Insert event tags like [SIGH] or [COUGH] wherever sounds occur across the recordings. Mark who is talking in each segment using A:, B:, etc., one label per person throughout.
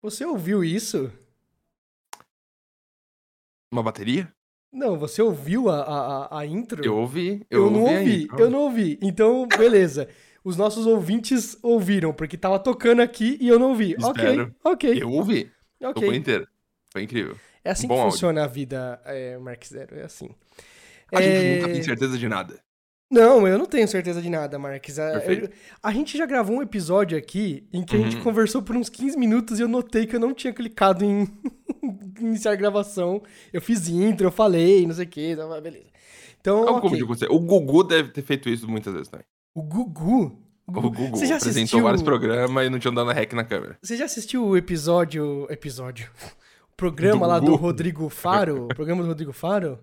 A: Você ouviu isso?
B: Uma bateria?
A: Não, você ouviu a, a, a intro?
B: Eu ouvi.
A: Eu,
B: Eu,
A: não
B: ouvi a
A: ouvi,
B: intro.
A: eu não ouvi. Então, beleza. Os nossos ouvintes ouviram, porque tava tocando aqui e eu não ouvi.
B: Espero.
A: Ok, ok.
B: Eu ouvi.
A: ok.
B: Tocou inteiro. Foi incrível.
A: É assim
B: Bom
A: que
B: áudio.
A: funciona a vida, é, Mark Zero, é assim.
B: A
A: É,
B: gente nunca tem certeza de nada.
A: Não, eu não tenho certeza de nada, Marques. A,
B: Perfeito.
A: eu- a gente já gravou um episódio aqui em que a gente
B: Uhum.
A: conversou por uns 15 minutos e eu notei que eu não tinha clicado em [LAUGHS] iniciar gravação. Eu fiz intro, eu falei, não sei o que, beleza. Então,
B: Algo
A: ok.
B: como de acontecer. O Gugu deve ter feito isso muitas vezes também.
A: O Gugu.
B: O Gugu
A: Você já
B: apresentou
A: assistiu...
B: vários programas e não tinha dado rec na câmera.
A: Você já assistiu o episódio... Episódio... O programa
B: Do
A: lá do
B: Gugu?
A: Rodrigo Faro? O programa do Rodrigo Faro?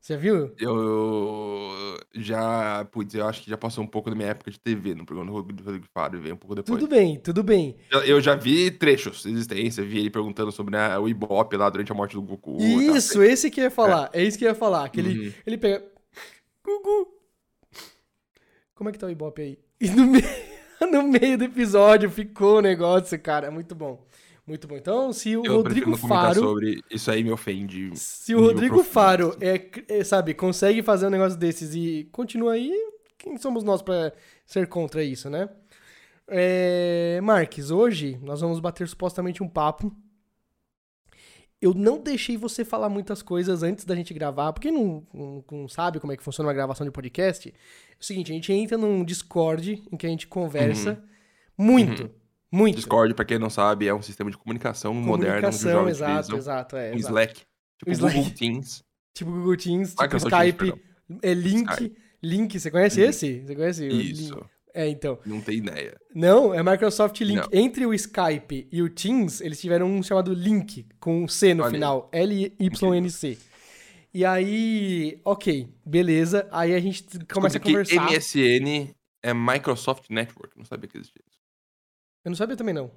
A: Você já viu?
B: Eu já. Putz, eu acho que já passou um pouco da minha época de TV no programa do Rodrigo Faro, veio um pouco depois.
A: Tudo bem, tudo bem.
B: Eu- já vi trechos de existência, vi ele perguntando sobre né, o Ibope lá durante a morte do Goku. e.
A: Isso, esse que eu ia falar. É, isso que eu ia falar. Que ele,
B: Uhum.
A: ele pega. Gugu. Como é que tá o Ibope aí? E no, me... [LAUGHS] no meio do episódio ficou o negócio, cara. Muito bom. Muito bom. Então, se o
B: Eu
A: Rodrigo Faro.
B: sobre isso aí me ofende.
A: Se o Rodrigo
B: profundo.
A: Faro é, é, sabe, consegue fazer um negócio desses e continua aí, quem somos nós pra ser contra isso, né? É, Marques, hoje nós vamos bater supostamente um papo. Eu não deixei você falar muitas coisas antes da gente gravar, porque não, não, não sabe como é que funciona uma gravação de podcast. É o seguinte, a gente entra num Discord em que a gente conversa muito, muito.
B: Discord, pra quem não sabe, é um sistema de comunicação, moderno
A: Comunicação,
B: jovens
A: exato, exato, é.
B: um
A: exato.
B: Slack. Tipo
A: O Slack.
B: Google Teams.
A: Tipo Google Teams, tipo
B: Microsoft Teams,
A: Skype,
B: perdão.
A: é Link,
B: Skype.
A: Link, você conhece esse? Você conhece? o
B: Isso.
A: É, então.
B: Não tem ideia.
A: Não, é Microsoft Link.
B: Não.
A: Entre o Skype e o Teams, eles tiveram um chamado Link, com um C no
B: Olha
A: final. L-Y-N-C. E aí, ok, beleza. Aí a gente começa a
B: Descobri
A: conversar.
B: MSN é Microsoft Network. Não sabia que existia isso.
A: Eu não sabia também, não.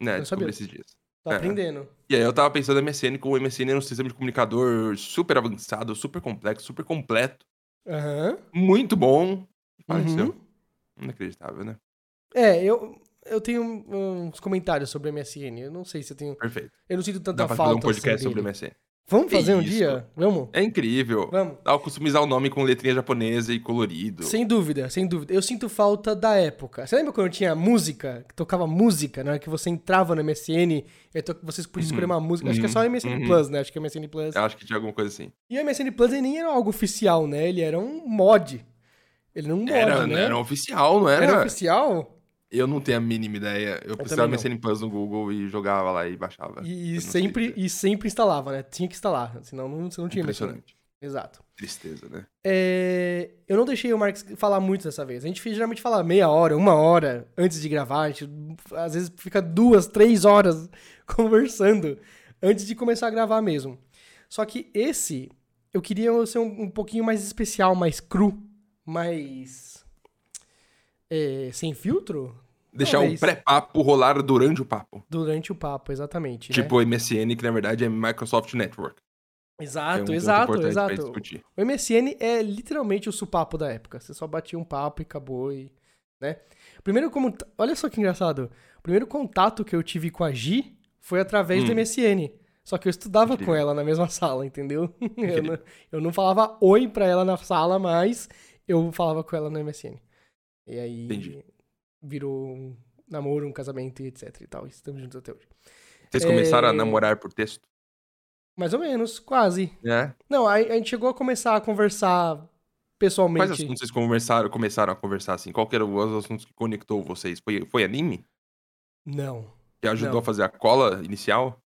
B: Né,
A: não
B: descobri
A: sabia.
B: esses dias.
A: Tô
B: É.
A: aprendendo.
B: E aí eu tava pensando no MSN, como o MSN era um sistema de comunicador super avançado, super complexo, super completo.
A: Aham.
B: Muito bom. Faleceu.
A: Uhum.
B: Inacreditável, né?
A: É, eu, eu tenho uns comentários sobre o MSN. Eu não sei se eu tenho.
B: Perfeito.
A: Eu não sinto tanta
B: Dá pra fazer
A: falta.
B: um podcast
A: assim,
B: sobre o
A: dele.
B: MSN.
A: Vamos fazer um dia? Vamos?
B: É incrível.
A: Vamos.
B: Dá pra customizar o nome com letrinha japonesa e colorido.
A: Sem dúvida, sem dúvida. Eu sinto falta da época. Você lembra quando tinha música, que tocava música, na hora que você entrava no MSN, e to- vocês podiam escolher uma música. Acho que é só o MSN
B: uhum.
A: Plus, né? Acho que é o MSN Plus.
B: Eu acho que tinha alguma coisa assim.
A: E o MSN Plus nem era algo oficial, né? Ele era um mod. Ele um mod,
B: Era,
A: né?
B: era oficial, não era?
A: Era oficial?
B: Eu não tenho a mínima ideia. Eu precisava
A: também não.
B: MSN Plus no Google e jogava lá e baixava.
A: E,
B: Eu
A: e
B: não
A: sempre, e sempre instalava, né? Tinha que instalar, senão não, você não tinha MSN.
B: Impressionante.
A: Exato.
B: Tristeza, né?
A: É, eu não deixei o Marcos falar muito dessa vez. A gente geralmente fala meia hora, uma hora antes de gravar. A gente às vezes fica duas, três horas [LAUGHS] conversando antes de começar a gravar mesmo. Só que esse, eu queria ser um, um pouquinho mais especial, mais cru, mais. é, sem filtro?
B: Deixar um
A: Talvez.
B: pré-papo rolar durante o papo.
A: Durante o papo, exatamente. né?
B: Tipo o MSN, que na verdade é Microsoft Network. que é um
A: Exato, exato, exato. O MSN é literalmente o supapo da época. Você só batia um papo e acabou e, né? Primeiro como, olha só que engraçado. O primeiro contato que eu tive com a Gi foi através do
B: Hum.
A: MSN. Só que eu estudava
B: Incrível.
A: com ela na mesma sala, entendeu? [LAUGHS] Eu não, eu não falava oi pra ela na sala, mas eu falava com ela no MSN. E aí
B: Entendi.
A: virou um namoro, um casamento e etc e tal. Estamos juntos até hoje.
B: Vocês começaram
A: É.
B: a namorar por texto?
A: Mais ou menos, quase.
B: né?
A: Não, aí a gente chegou a começar a conversar pessoalmente.
B: Quais assuntos vocês conversaram, começaram a conversar assim? Qual que era os assuntos que conectou vocês? Foi, foi anime?
A: Não.
B: Que ajudou
A: Não.
B: a fazer a cola inicial?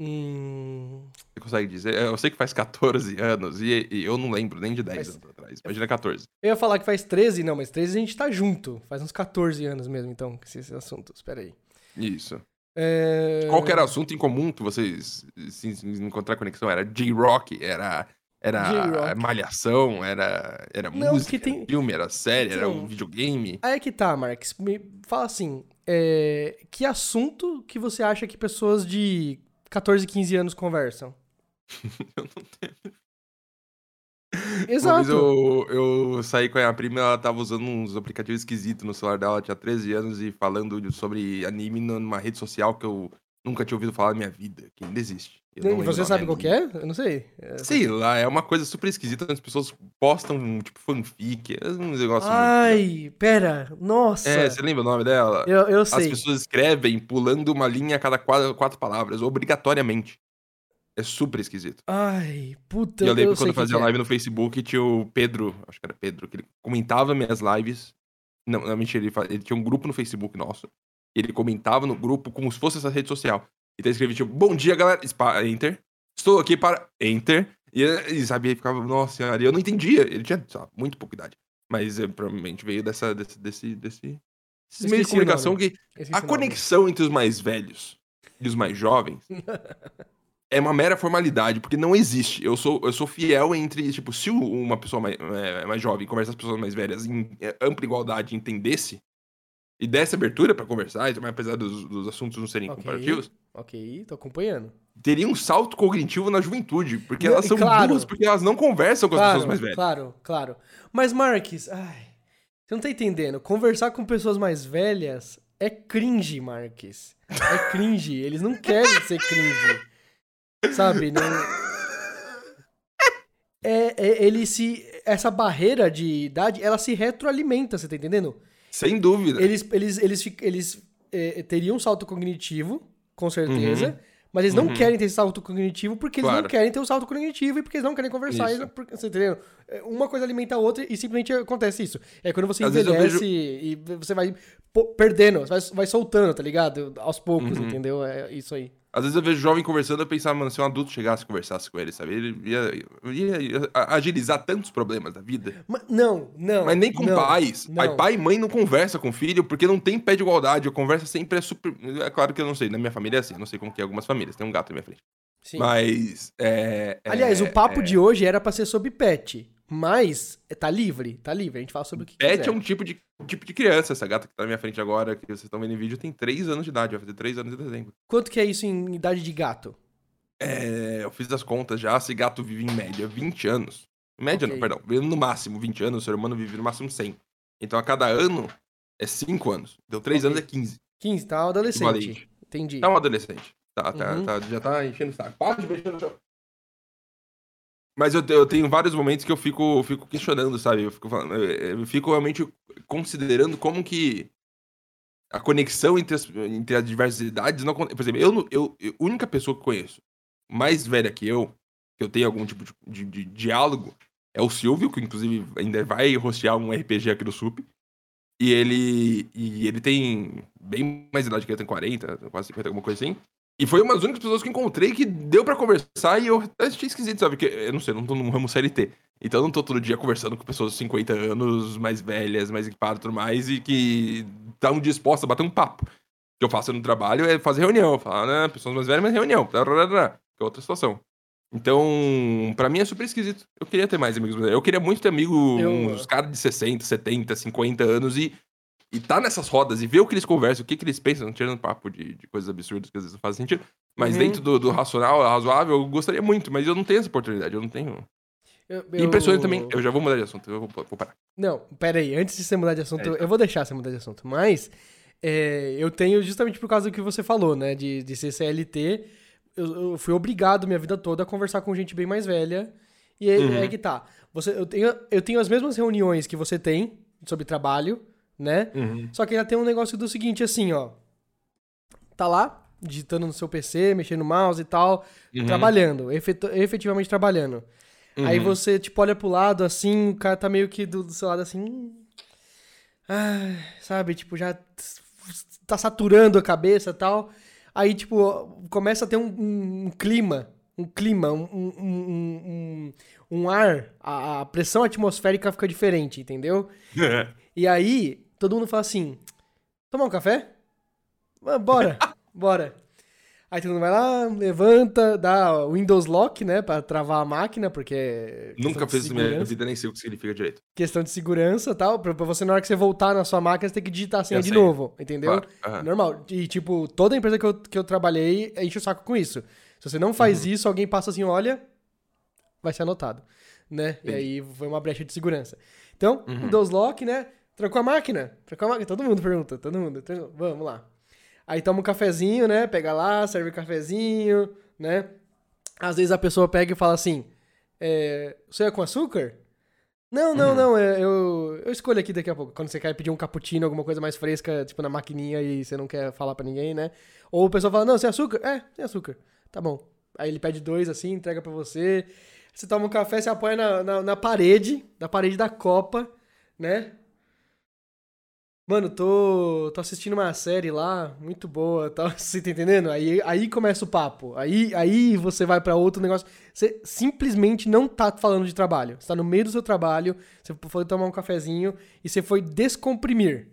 A: Hum,
B: Você consegue dizer? Eu sei que faz 14 anos e, e eu não lembro nem de 10
A: Faz-
B: anos atrás. Imagina 14.
A: eu ia falar que faz 13, não, mas 13 a gente tá junto. Faz uns 14 anos mesmo, então, com esses assuntos. Espera aí.
B: Isso.
A: É...
B: Qual que era o assunto em comum que vocês se, se encontrar conexão? Era J-Rock? Era Era malhação, era, era
A: Não,
B: música,
A: tem-
B: era filme, era série, era
A: Então-
B: um videogame.
A: Aí é que tá, Marx. Me fala assim, é, que assunto que você acha que pessoas de 14, 15 anos conversam? [LAUGHS]
B: Uma
A: Exato.
B: vez eu, eu saí com a minha prima, ela tava usando uns aplicativos esquisitos no celular dela, ela tinha 13 anos e falando sobre anime numa rede social que eu nunca tinha ouvido falar na minha vida, que ainda existe. Eu
A: E você sabe qual que é? Eu não sei. É-
B: Sei lá, é uma coisa super esquisita, as pessoas postam, tipo, fanfic, é um negócio muito...
A: Ai, pera. Nossa.
B: É, você lembra o nome dela?
A: eu, eu
B: As
A: sei.
B: pessoas escrevem pulando uma linha a cada quatro, quatro palavras, obrigatoriamente. É super esquisito.
A: Ai, puta.
B: E eu lembro
A: sei
B: quando eu fazia
A: é.
B: live no Facebook, tinha o Pedro, acho que era Pedro, que ele comentava minhas lives. Não, não mentira, ele, ele tinha um grupo no Facebook nosso. Ele comentava no grupo como se fosse essa rede social. Então escrevia, tipo, bom dia, galera. Spa, enter. Estou aqui para. Enter. E, e sabia, ficava, nossa senhora, eu não entendia. Ele tinha, lá, muito pouca idade. Mas eh, provavelmente veio dessa, desse, desse, desse, esses
A: Esqueci
B: meios de comunicação que
A: Esqueci
B: a conexão entre os mais velhos e os mais jovens [LAUGHS] é uma mera formalidade, porque não existe. Eu sou, eu sou fiel entre, tipo, se uma pessoa mais, é, mais jovem conversa com as pessoas mais velhas em é, ampla igualdade entendesse e desse abertura pra conversar, apesar dos, dos assuntos não serem
A: Ok.
B: comparativos,
A: Ok, tô acompanhando.
B: teria um salto cognitivo na juventude, porque
A: Não,
B: elas são
A: claro.
B: burras, porque elas não conversam com as
A: Claro,
B: pessoas mais velhas.
A: claro, claro. Mas, Marques, ai, você não tá entendendo. Conversar com pessoas mais velhas é cringe, Marques. É cringe. [LAUGHS] Eles não querem ser cringe. Sabe? Não... [LAUGHS] É, é, ele se. Essa barreira de idade, ela se retroalimenta, você tá entendendo?
B: Sem dúvida.
A: Eles, eles, eles, fi- eles eh, teriam um salto cognitivo, com certeza.
B: Uhum.
A: Mas eles não
B: Uhum.
A: querem ter esse salto cognitivo porque eles não
B: Claro.
A: querem ter o salto cognitivo e porque eles não querem conversar.
B: Isso.
A: porque- Você entendeu? É, Uma coisa alimenta a outra e simplesmente acontece isso. É quando você
B: Às
A: envelhece e você vai perdendo, vai, vai soltando, tá ligado? Aos poucos,
B: Uhum.
A: entendeu? É isso aí.
B: Às vezes eu vejo jovem conversando, eu pensava, mano, se um adulto chegasse e conversasse com ele, sabe? Ele ia, ia- ia agilizar tantos problemas da vida.
A: Mas não, não.
B: Mas nem com
A: não,
B: pais.
A: não.
B: Pai, pai e mãe não conversa com filho porque não tem pé de igualdade. A conversa sempre é super. É claro que eu não sei. Na minha família é assim. Eu não sei como que é algumas famílias. Tem um gato na minha frente.
A: Sim.
B: Mas. É, é-
A: Aliás, o papo
B: é-
A: de hoje era pra ser sobre pet. Mas tá livre, tá livre. A gente fala sobre o que
B: Pet
A: quiser.
B: é um tipo de, tipo de criança. Essa gata que tá na minha frente agora, que vocês estão vendo em vídeo, tem 3 anos de idade. Vai fazer 3 anos de dezembro.
A: Quanto que é isso em idade de gato?
B: É, eu fiz as contas já. Esse gato vive em média 20 anos. Em média,
A: Ok.
B: não, perdão. Vive no máximo 20 anos. O ser humano vive no máximo 100. Então a cada ano é 5 anos. Deu 3
A: Ok.
B: anos é 15.
A: 15, tá um adolescente. Entendi.
B: É um adolescente. Tá, tá,
A: Uhum.
B: tá- já tá enchendo o saco. Para de mexer no chão. Mas eu, eu tenho vários momentos que eu fico, fico questionando, sabe? Eu fico, eu- fico realmente considerando como que a conexão entre as, entre as diversas idades não. Por exemplo, eu, eu, eu- a única pessoa que conheço mais velha que eu, que eu tenho algum tipo de, de- de diálogo, é o Silvio, que inclusive ainda vai rostear um RPG aqui do SUP. E ele, e ele tem bem mais idade que eu, tem 40, quase 50, alguma coisa assim. E foi uma das únicas pessoas que encontrei que deu pra conversar e eu achei esquisito, sabe? Porque eu não sei, não tô no ramo CLT. Então eu não tô todo dia conversando com pessoas de 50 anos, mais velhas, mais equipadas e tudo mais, e que estão dispostas a bater um papo. O que eu faço no trabalho é fazer reunião, falar, né? Pessoas mais velhas, mas reunião. blá, blá, Que é outra situação. Então, pra mim é super esquisito. Eu queria ter mais amigos. Eu queria muito ter amigo,
A: Eu-
B: uns caras de 60, 70, 50 anos e, e tá nessas rodas e ver o que eles conversam, o que, que eles pensam, tirando papo de, de coisas absurdas que às vezes não fazem sentido. Mas
A: Uhum.
B: dentro do, do racional, razoável, eu gostaria muito, mas eu não tenho essa oportunidade, eu não tenho.
A: Eu,
B: E impressões também. Eu já vou mudar de assunto, eu vou, vou parar.
A: Não, pera aí. Antes de você mudar de assunto,
B: É, tá.
A: eu vou deixar você mudar de assunto. Mas é, eu tenho justamente por causa do que você falou, né? De, de ser CLT. Eu, eu fui obrigado minha vida toda a conversar com gente bem mais velha. E aí,
B: Uhum.
A: aí que tá. Você, eu, tenho, eu tenho as mesmas reuniões que você tem sobre trabalho, né? Só que ainda tem um negócio do seguinte, assim, ó. Tá lá, digitando no seu PC, mexendo no mouse e tal,
B: Uhum.
A: trabalhando, efetu- efetivamente trabalhando. Aí
B: Uhum.
A: você, tipo, olha pro lado, assim, o cara tá meio que do, do seu lado, assim... Ah, sabe, tipo, já tá saturando a cabeça e tal. Aí, tipo, começa a ter um, um- um clima, um clima, um, um, um, um- um ar, a, a pressão atmosférica fica diferente, entendeu? [LAUGHS] E aí, todo mundo fala assim: tomar um café? Ah, Bora, [LAUGHS] bora. Aí todo mundo vai lá, levanta, dá Windows Lock, né, pra travar a máquina, porque... é
B: Nunca fiz isso na minha vida, nem sei o que significa direito.
A: Questão de segurança e tal, pra, pra você na hora que você voltar na sua máquina, você tem que digitar a senha de novo, entendeu?
B: Claro. aham.
A: Normal. E, tipo, toda empresa que eu, que eu trabalhei enche o saco com isso. Se você não faz
B: Uhum.
A: isso, alguém passa assim, olha, vai ser anotado, né? E aí foi uma brecha de segurança. Então,
B: Uhum.
A: Windows Lock, né? Trancou a máquina? Trancou a máquina? Todo mundo pergunta, todo mundo. trancou. Vamos lá. Aí toma um cafezinho, né? Pega lá, serve o cafezinho, né? Às vezes a pessoa pega e fala assim, é, você é com açúcar? Não, não,
B: Uhum.
A: não, é, eu, eu escolho aqui daqui a pouco. Quando você quer pedir um cappuccino, alguma coisa mais fresca, tipo na maquininha e você não quer falar pra ninguém, né? Ou o pessoal fala, não, sem açúcar? É, sem açúcar. Tá bom. Aí ele pede dois assim, entrega pra você. Você toma um café, você apoia na, na, na parede, na parede da copa, né? Mano, tô, tô assistindo uma série lá, muito boa, tá? [LAUGHS] Você tá entendendo? Aí, aí começa o papo. Aí, aí você vai pra outro negócio. Você simplesmente não tá falando de trabalho. Você tá no meio do seu trabalho, você foi tomar um cafezinho e você foi descomprimir.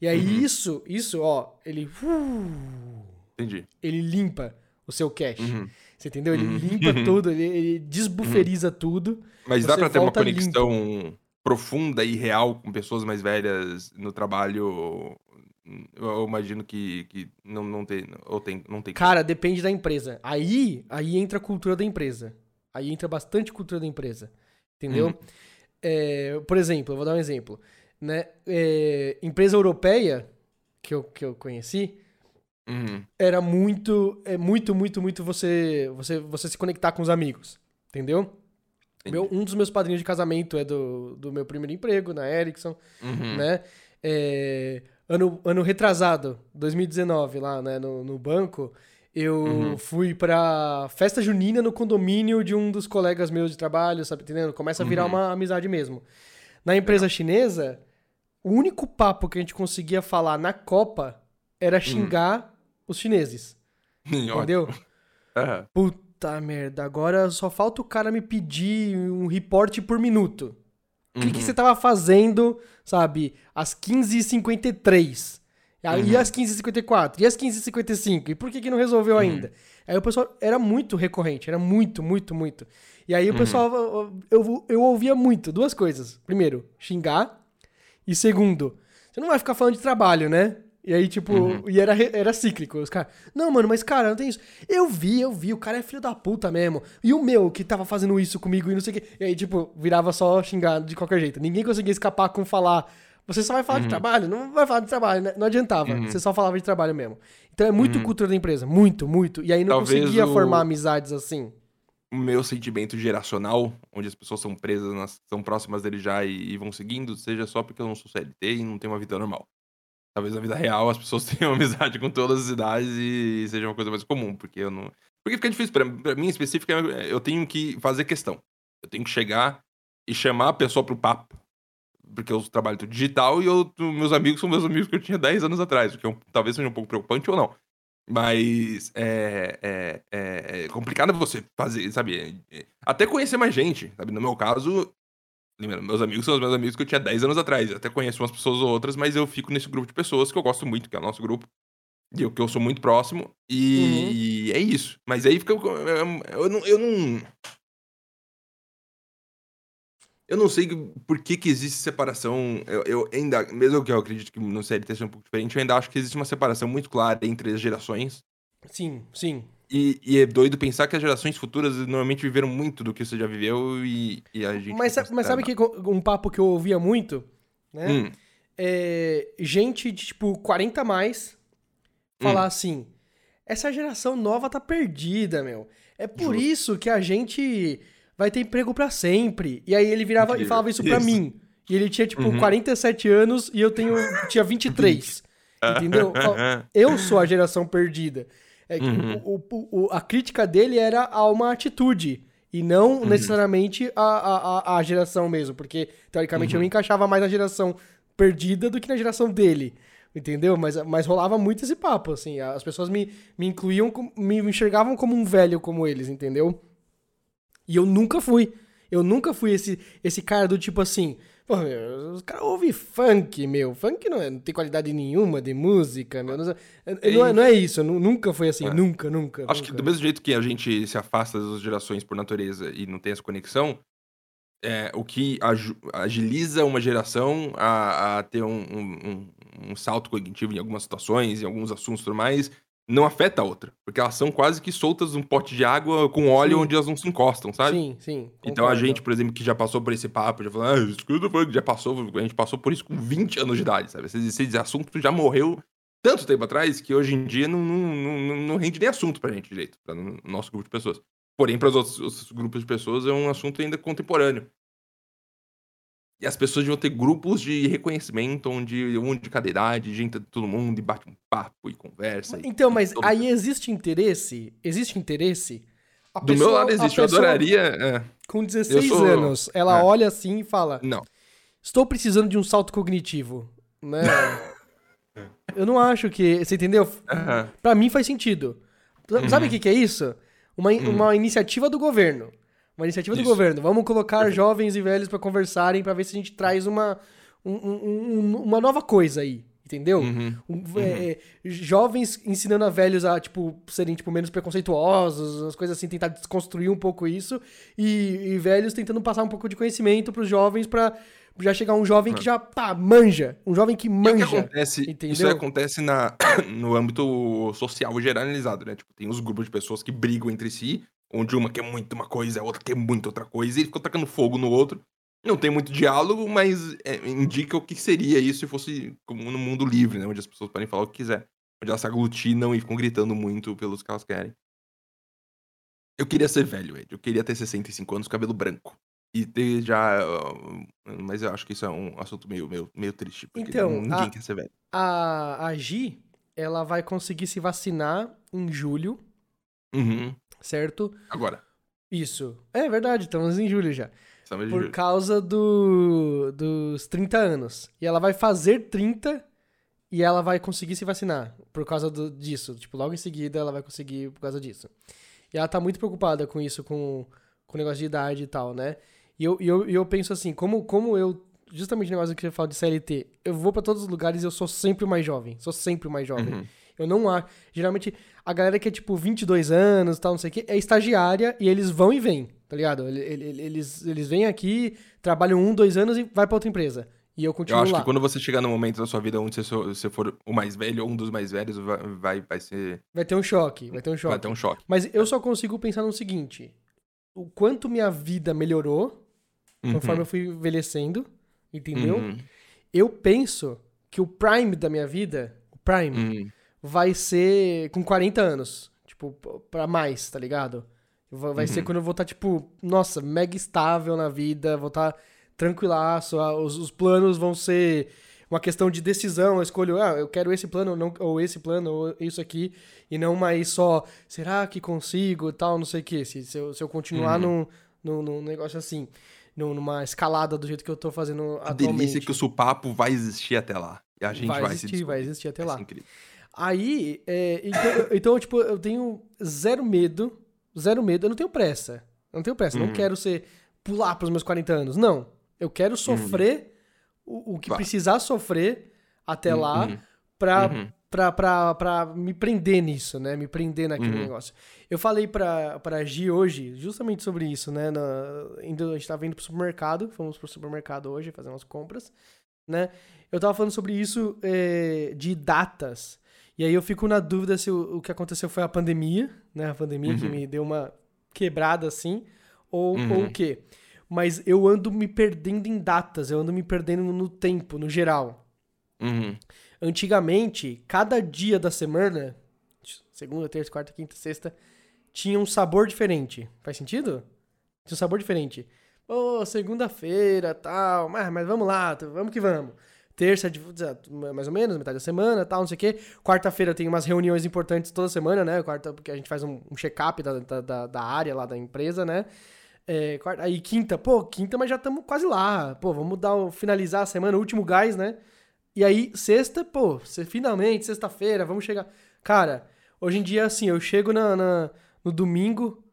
A: E aí
B: Uhum.
A: isso, isso, ó, ele uh,
B: Entendi.
A: ele limpa o seu cache.
B: Uhum.
A: Você entendeu? Ele limpa [LAUGHS] tudo, ele, ele desbuferiza tudo.
B: Mas dá pra ter uma conexão profunda e real com pessoas mais velhas no trabalho? Eu imagino que, que não, não tem. Ou tem, não tem.
A: Cara, depende da empresa. Aí, aí entra a cultura da empresa. Aí entra bastante cultura da empresa. Entendeu?
B: Uhum.
A: É, por exemplo, eu vou dar um exemplo. Né? É, empresa europeia que eu, que eu conheci
B: Uhum.
A: era muito, é muito, muito, muito você, você, você se conectar com os amigos. Entendeu? Meu, um dos meus padrinhos de casamento é do, do meu primeiro emprego, na Ericsson.
B: Uhum.
A: né? É, ano, ano retrasado, 2019, lá né, no, no banco, eu
B: Uhum.
A: fui pra festa junina no condomínio de um dos colegas meus de trabalho, sabe, entendendo? Começa a virar
B: Uhum.
A: uma amizade mesmo. Na empresa chinesa, o único papo que a gente conseguia falar na Copa era xingar os chineses, [LAUGHS] entendeu?
B: Aham.
A: Puta merda, agora só falta o cara me pedir um reporte por minuto. O que, que
B: Uhum.
A: você tava fazendo, sabe, às 15h53? E
B: Uhum.
A: às 15h54? E às 15h55? E por que, que não resolveu ainda? Aí o pessoal era muito recorrente, era muito, muito, muito. E aí o
B: Uhum.
A: pessoal, eu, eu ouvia muito, duas coisas. Primeiro, xingar. E segundo, você não vai ficar falando de trabalho, né? E aí, tipo,
B: Uhum.
A: e era, era cíclico. Os caras, não, mano, mas cara, não tem isso. Eu vi, eu vi, o cara é filho da puta mesmo. E o meu, que tava fazendo isso comigo e não sei o quê. E aí, tipo, virava só xingar de qualquer jeito. Ninguém conseguia escapar com falar. Você só vai falar de trabalho? Não vai falar de trabalho, né? Não adiantava.
B: Uhum.
A: Você só falava de trabalho mesmo. Então é muito cultura da empresa. Muito, muito. E aí não
B: Talvez
A: conseguia
B: o-
A: formar amizades assim.
B: o meu sentimento geracional, onde as pessoas são presas, nas, são próximas dele já e, e vão seguindo, seja só porque eu não sou CLT e não tenho uma vida normal. Talvez na vida real as pessoas [LAUGHS] tenham amizade com todas as idades e seja uma coisa mais comum, porque eu não. Porque fica difícil, pra, pra mim específico, é- eu tenho que fazer questão. Eu tenho que chegar e chamar a pessoa pro papo. Porque eu trabalho tudo digital e eu, meus amigos são meus amigos que eu tinha 10 anos atrás, o que é um- talvez seja um pouco preocupante ou não. Mas é, é, é, é complicado você fazer, sabe? é- Até conhecer mais gente, sabe? No meu caso, meus amigos são os meus amigos que eu tinha 10 anos atrás. Eu até conheço umas pessoas ou outras, mas eu fico nesse grupo de pessoas que eu gosto muito, que é o nosso grupo. E eu, que eu sou muito próximo. E é isso. Mas aí fica. Eu, não. Eu não, eu não sei por que, que existe separação. Eu, eu ainda, mesmo que eu acredito que no CLT seja um pouco diferente, eu ainda acho que existe uma separação muito clara entre as gerações.
A: Sim, sim.
B: E, e é doido pensar que as gerações futuras normalmente viveram muito do que você já viveu e, e a gente.
A: Mas, sa- mas sabe que um papo que eu ouvia muito, né?
B: Hum,
A: é, gente de tipo 40 a mais falar
B: Hum.
A: assim: essa geração nova tá perdida, meu. É por
B: Justo.
A: isso que a gente vai ter emprego pra sempre. E aí ele virava e falava isso pra
B: Isso.
A: mim. E ele tinha tipo
B: Uhum.
A: 47 anos e eu tenho tinha 23. [LAUGHS] entendeu? [LAUGHS] Eu sou a geração perdida. É que
B: Uhum.
A: o- o- o- a crítica dele era a uma atitude. E não
B: Uhum.
A: necessariamente a, a, a- geração mesmo. Porque, teoricamente, eu
B: Uhum.
A: me encaixava mais na geração perdida do que na geração dele. Entendeu? Mas, mas rolava muito esse papo, assim. As pessoas me, me incluíam, me enxergavam como um velho como eles, entendeu? E eu nunca fui. Eu nunca fui esse, esse cara do tipo assim. Pô, meu, os caras ouvem funk, meu. Funk não, é, não tem qualidade nenhuma de música, meu. Não, é, não, é, não é isso, nunca foi assim, é. nunca, nunca.
B: Acho
A: nunca.
B: que do mesmo jeito que a gente se afasta das gerações por natureza e não tem essa conexão, é, o que agiliza uma geração a, a ter um, um, um, salto cognitivo em algumas situações, em alguns assuntos e tudo mais, não afeta a outra. Porque elas são quase que soltas num pote de água com óleo sim. onde elas não se encostam, sabe?
A: Sim, sim. Concordo.
B: Então a gente, por exemplo, que já passou por esse papo, já falou, ah, escuta já passou, a gente passou por isso com 20 anos de idade, sabe? Esse, esse assunto já morreu tanto tempo atrás que hoje em dia não, não, não, não rende nem assunto pra gente direito, pra nosso grupo de pessoas. Porém, para os outros, outros, grupos de pessoas é um assunto ainda contemporâneo. E as pessoas deviam ter grupos de reconhecimento, onde um de cada idade, gente de todo mundo, e bate um papo e conversa.
A: Então,
B: e,
A: mas aí existe interesse? Existe interesse?
B: A Do pessoa, meu lado existe, eu adoraria. É.
A: Com 16 sou... anos, ela é. olha assim e fala:
B: Não.
A: Estou precisando de um salto cognitivo. Né? [LAUGHS] eu não acho que. Você entendeu? Uhum. Pra mim faz sentido. Sabe o uhum. que, que é isso? Uma, uhum. uma iniciativa do governo. Uma iniciativa Isso. do governo. Vamos colocar jovens e velhos para conversarem para ver se a gente traz uma, um, um, uma nova coisa aí. Entendeu?
B: Uhum.
A: Um, é, jovens ensinando a velhos a, tipo, serem, tipo, menos preconceituosos, as coisas assim, tentar desconstruir um pouco isso. E, e velhos tentando passar um pouco de conhecimento pros jovens para já chegar um jovem que já, pá, manja. Um jovem que manja.
B: que acontece, entendeu? Isso acontece na, [COUGHS] no âmbito social generalizado, né? Tipo, tem os grupos de pessoas que brigam entre si onde uma quer muito uma coisa, a outra quer muito outra coisa, e ficou tacando fogo no outro. Não tem muito diálogo, mas é, indica o que seria isso se fosse como no mundo livre, né? Onde as pessoas podem falar o que quiser. Onde elas se aglutinam e ficam gritando muito pelos que elas querem. Eu queria ser velho, Ed. Eu queria ter 65 anos, cabelo branco. E ter já. Mas eu acho que isso é um assunto meio, meio, meio triste. Porque então, ninguém a, quer ser velho.
A: A, a Gi, ela vai conseguir se vacinar em julho.
B: Uhum
A: certo?
B: Agora.
A: Isso. É verdade, estamos em julho já. Estamos Por julho. causa do, dos 30 anos. E ela vai fazer 30 e ela vai conseguir se vacinar por causa do, disso. Tipo, logo em seguida ela vai conseguir por causa disso. E ela tá muito preocupada com isso, com, com o negócio de idade e tal, né? E eu, e eu, e eu penso assim, como, como eu. Justamente o negócio que eu falo de CLT, eu vou para todos os lugares e eu sou sempre o mais jovem. Sou sempre o mais jovem. Uhum. Eu não acho. Geralmente, a galera que é tipo 22 anos tal, não sei o quê, é estagiária e eles vão e vêm, tá ligado? Eles, eles vêm aqui, trabalham um, dois anos e vai pra outra empresa. E eu continuo
B: Eu acho
A: lá.
B: que quando você chegar no momento da sua vida onde você, você for o mais velho ou um dos mais velhos, vai, vai, vai ser.
A: Vai ter um choque, vai ter um choque.
B: Vai ter um choque.
A: Mas eu só consigo pensar no seguinte: o quanto minha vida melhorou uhum. conforme eu fui envelhecendo, entendeu? Uhum. Eu penso que o prime da minha vida, o prime, uhum vai ser com 40 anos. Tipo, pra mais, tá ligado? Vai uhum. ser quando eu vou estar, tá, tipo, nossa, mega estável na vida, vou estar tá tranquilaço, os, os, planos vão ser uma questão de decisão, eu escolho, ah, eu quero esse plano ou, não, ou esse plano ou isso aqui, e não mais só, será que consigo e tal, não sei o que. Se, se, eu, se eu continuar uhum. num, num, negócio assim, numa escalada do jeito que eu tô fazendo a atualmente. A delícia é
B: que o supapo vai existir até lá. E a gente vai,
A: vai existir, vai existir até lá. Incrível. Aí, é, então, então, tipo, eu tenho zero medo, zero medo, eu não tenho pressa. Eu não tenho pressa, uhum. não quero ser, pular pros meus 40 anos, não. Eu quero sofrer uhum. o, o, que Vai. precisar sofrer até uhum. lá pra, uhum. Pra, pra, pra me prender nisso, né? Me prender naquele uhum. negócio. Eu falei pra, pra Gi hoje, justamente sobre isso, né? Na, indo, a gente tava indo pro supermercado, fomos pro supermercado hoje fazer umas compras, né? Eu tava falando sobre isso é, de datas e aí eu fico na dúvida se o, o que aconteceu foi a pandemia, né? A pandemia uhum. que me deu uma quebrada assim, ou, uhum. ou o quê? Mas eu ando me perdendo em datas, eu ando me perdendo no tempo, no geral.
B: Uhum.
A: Antigamente, cada dia da semana, segunda, terça, quarta, quinta, sexta, tinha um sabor diferente. Faz sentido? Tinha um sabor diferente. Ô, oh, segunda-feira, tal, mas, mas vamos lá, vamos que vamos terça, mais ou menos, metade da semana, tal, não sei o quê. Quarta-feira tem umas reuniões importantes toda semana, né? Quarta, porque a gente faz um, um check-up da, da, da, área lá da empresa, né? É, quarta, aí quinta, pô, quinta, mas já estamos quase lá. Pô, vamos dar, finalizar a semana, último gás, né? E aí, sexta, pô, você, finalmente, sexta-feira, vamos chegar. Cara, hoje em dia, assim, eu chego na, na no domingo.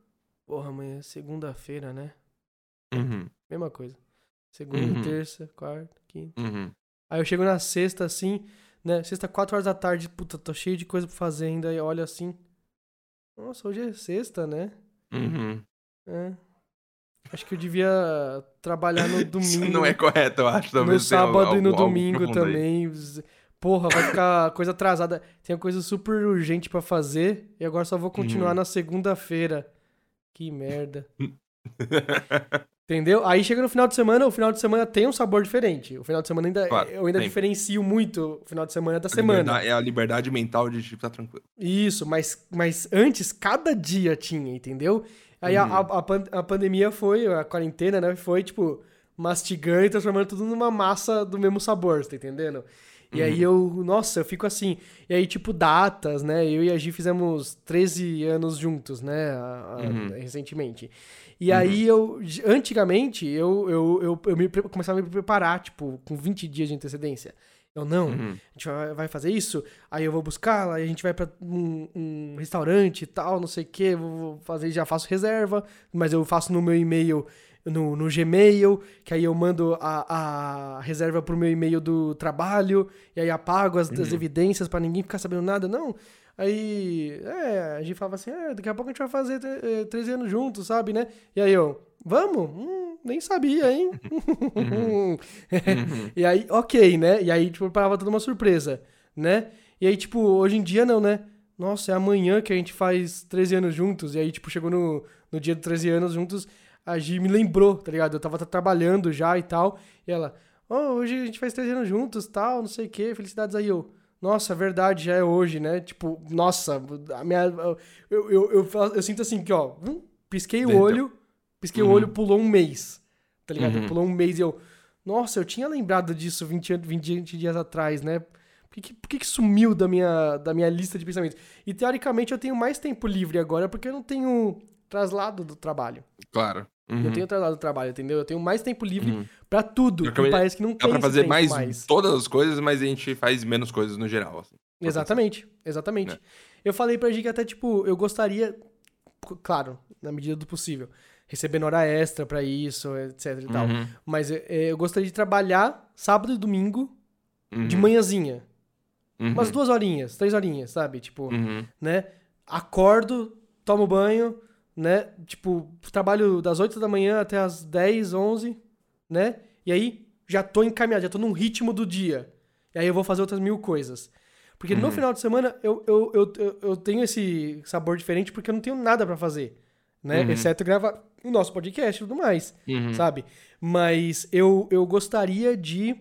A: Porra, amanhã é segunda-feira, né?
B: Uhum.
A: Mesma coisa. Segunda,
B: Uhum.
A: terça, quarta, quinta.
B: Uhum.
A: Aí eu chego na sexta, assim, né? Sexta, 4 horas da tarde, puta, tô cheio de coisa pra fazer ainda. E olho assim. Nossa, hoje é sexta, né?
B: Uhum.
A: É. Acho que eu devia trabalhar no [LAUGHS] domingo.
B: Isso não é correto, eu acho. Talvez
A: no sábado e
B: algo-
A: no domingo
B: profundo aí.
A: também. Porra, vai ficar [LAUGHS] coisa atrasada. Tem uma coisa super urgente pra fazer e agora só vou continuar
B: Uhum.
A: na segunda-feira. Que merda. [LAUGHS] Entendeu? Aí chega no final de semana, o final de semana tem um sabor diferente. O final de semana ainda.
B: Claro,
A: eu ainda
B: tem.
A: diferencio muito o final de semana da
B: A
A: semana.
B: É a liberdade mental de tipo, tá tranquilo.
A: Isso, mas, mas antes, cada dia tinha, entendeu? Aí a,
B: Uhum.
A: a, a pan- a pandemia foi, a quarentena, né? Foi, tipo, mastigando e transformando tudo numa massa do mesmo sabor, você tá entendendo? E aí eu, nossa, eu fico assim. E aí, tipo, datas, né? Eu e a Gi fizemos 13 anos juntos, né? a- a-
B: Uhum.
A: Recentemente. E aí eu, antigamente, eu, eu, eu, eu me, começava a me preparar, tipo, com 20 dias de antecedência. Eu, não,
B: Uhum.
A: a gente vai- fazer isso, aí eu vou buscar, aí a gente vai pra um, um restaurante e tal, não sei o que, vou fazer, já faço reserva, mas eu faço no meu e-mail, no, no Gmail, que aí eu mando a, a reserva pro meu e-mail do trabalho, e aí apago as, as
B: Uhum.
A: evidências pra ninguém ficar sabendo nada, não. Aí, é, a gente falava assim, é, daqui a pouco a gente vai fazer eh, 13 anos juntos, sabe, né? E aí eu, vamos? Hum, nem sabia, hein?
B: Uhum. [LAUGHS]
A: E aí, ok, né? E aí, tipo, preparava toda uma surpresa, né? E aí, tipo, hoje em dia não, né? Nossa, é amanhã que a gente faz 13 anos juntos. E aí, tipo, chegou no, no dia dos 13 anos juntos, a Gi me lembrou, tá ligado? Eu tava tra- trabalhando já e tal. E ela, oh, hoje a gente faz 13 anos juntos, tal, não sei o quê, felicidades aí. Eu, nossa, verdade, já é hoje, né? Tipo, nossa, a minha. Eu, eu, eu, eu sinto assim que, ó, hum, pisquei o olho, pisquei o
B: Uhum.
A: olho, pulou um mês, tá ligado?
B: Uhum.
A: Pulou um mês e eu. Nossa, eu tinha lembrado disso 20, an- 20 dias atrás, né? Por que, que- por que, que sumiu da minha, da minha lista de pensamentos? E teoricamente eu tenho mais tempo livre agora porque eu não tenho traslado do trabalho.
B: Claro.
A: Eu
B: Uhum.
A: tenho traslado do trabalho, entendeu? Eu tenho mais tempo livre
B: Uhum.
A: pra tudo.
B: Eu acabei-
A: parece que não
B: Dá
A: tem
B: pra fazer mais,
A: mais.
B: todas as coisas, mas a gente faz menos coisas no geral. assim.
A: Exatamente, exatamente.
B: Né?
A: Eu falei pra Gi que até, tipo, eu gostaria, claro, na medida do possível, recebendo hora extra pra isso, etc e tal.
B: Uhum.
A: Mas é, é, eu gostaria de trabalhar sábado e domingo de
B: Uhum.
A: manhãzinha.
B: Uhum.
A: Umas duas horinhas, três horinhas, sabe? Tipo,
B: Uhum.
A: né? Acordo, tomo banho, né? Tipo, trabalho das 8 da manhã até as 10, 11, né? E aí já tô encaminhado, já tô num ritmo do dia. E aí eu vou fazer outras mil coisas. Porque no
B: Uhum.
A: final de semana eu, eu, eu, eu, eu tenho esse sabor diferente porque eu não tenho nada pra fazer, né?
B: Uhum.
A: Exceto gravar o nosso podcast e tudo mais
B: Uhum.
A: sabe? Mas eu, eu gostaria de,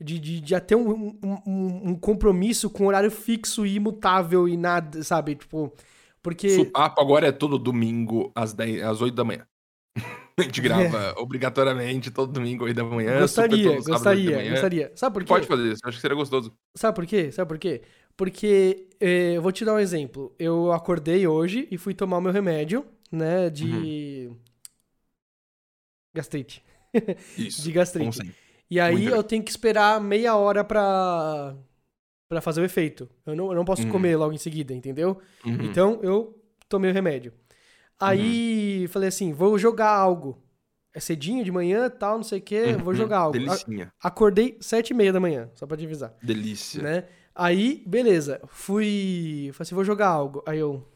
A: de, de, de um, um, um- um compromisso com horário fixo e imutável e nada, sabe? Tipo, porque.
B: Supapo agora é todo domingo às, 10, às 8 da manhã. [LAUGHS] A gente grava obrigatoriamente todo domingo, 8 da manhã.
A: Gostaria,
B: todo sábado, 8 da
A: gostaria,
B: manhã.
A: gostaria. Sabe por quê?
B: Pode fazer isso, acho que seria gostoso.
A: Sabe por quê? Sabe por quê? Porque, eh, eu vou te dar um exemplo. Eu acordei hoje e fui tomar o meu remédio, né, de...
B: Uhum.
A: Gastrite. [LAUGHS]
B: Isso.
A: De gastrite. E aí
B: Muito
A: eu tenho que esperar meia hora pra, pra fazer o efeito. Eu não, eu não posso
B: Uhum.
A: comer logo em seguida, entendeu?
B: Uhum.
A: Então eu tomei o remédio. Aí falei assim, vou jogar algo. É cedinho de manhã, tal, não sei o quê, vou
B: Uhum.
A: jogar algo. A-
B: Delicinha.
A: acordei sete e meia da manhã, só pra te avisar,
B: Delícia.
A: né? Aí, beleza, fui... Falei assim, vou jogar algo. Aí eu...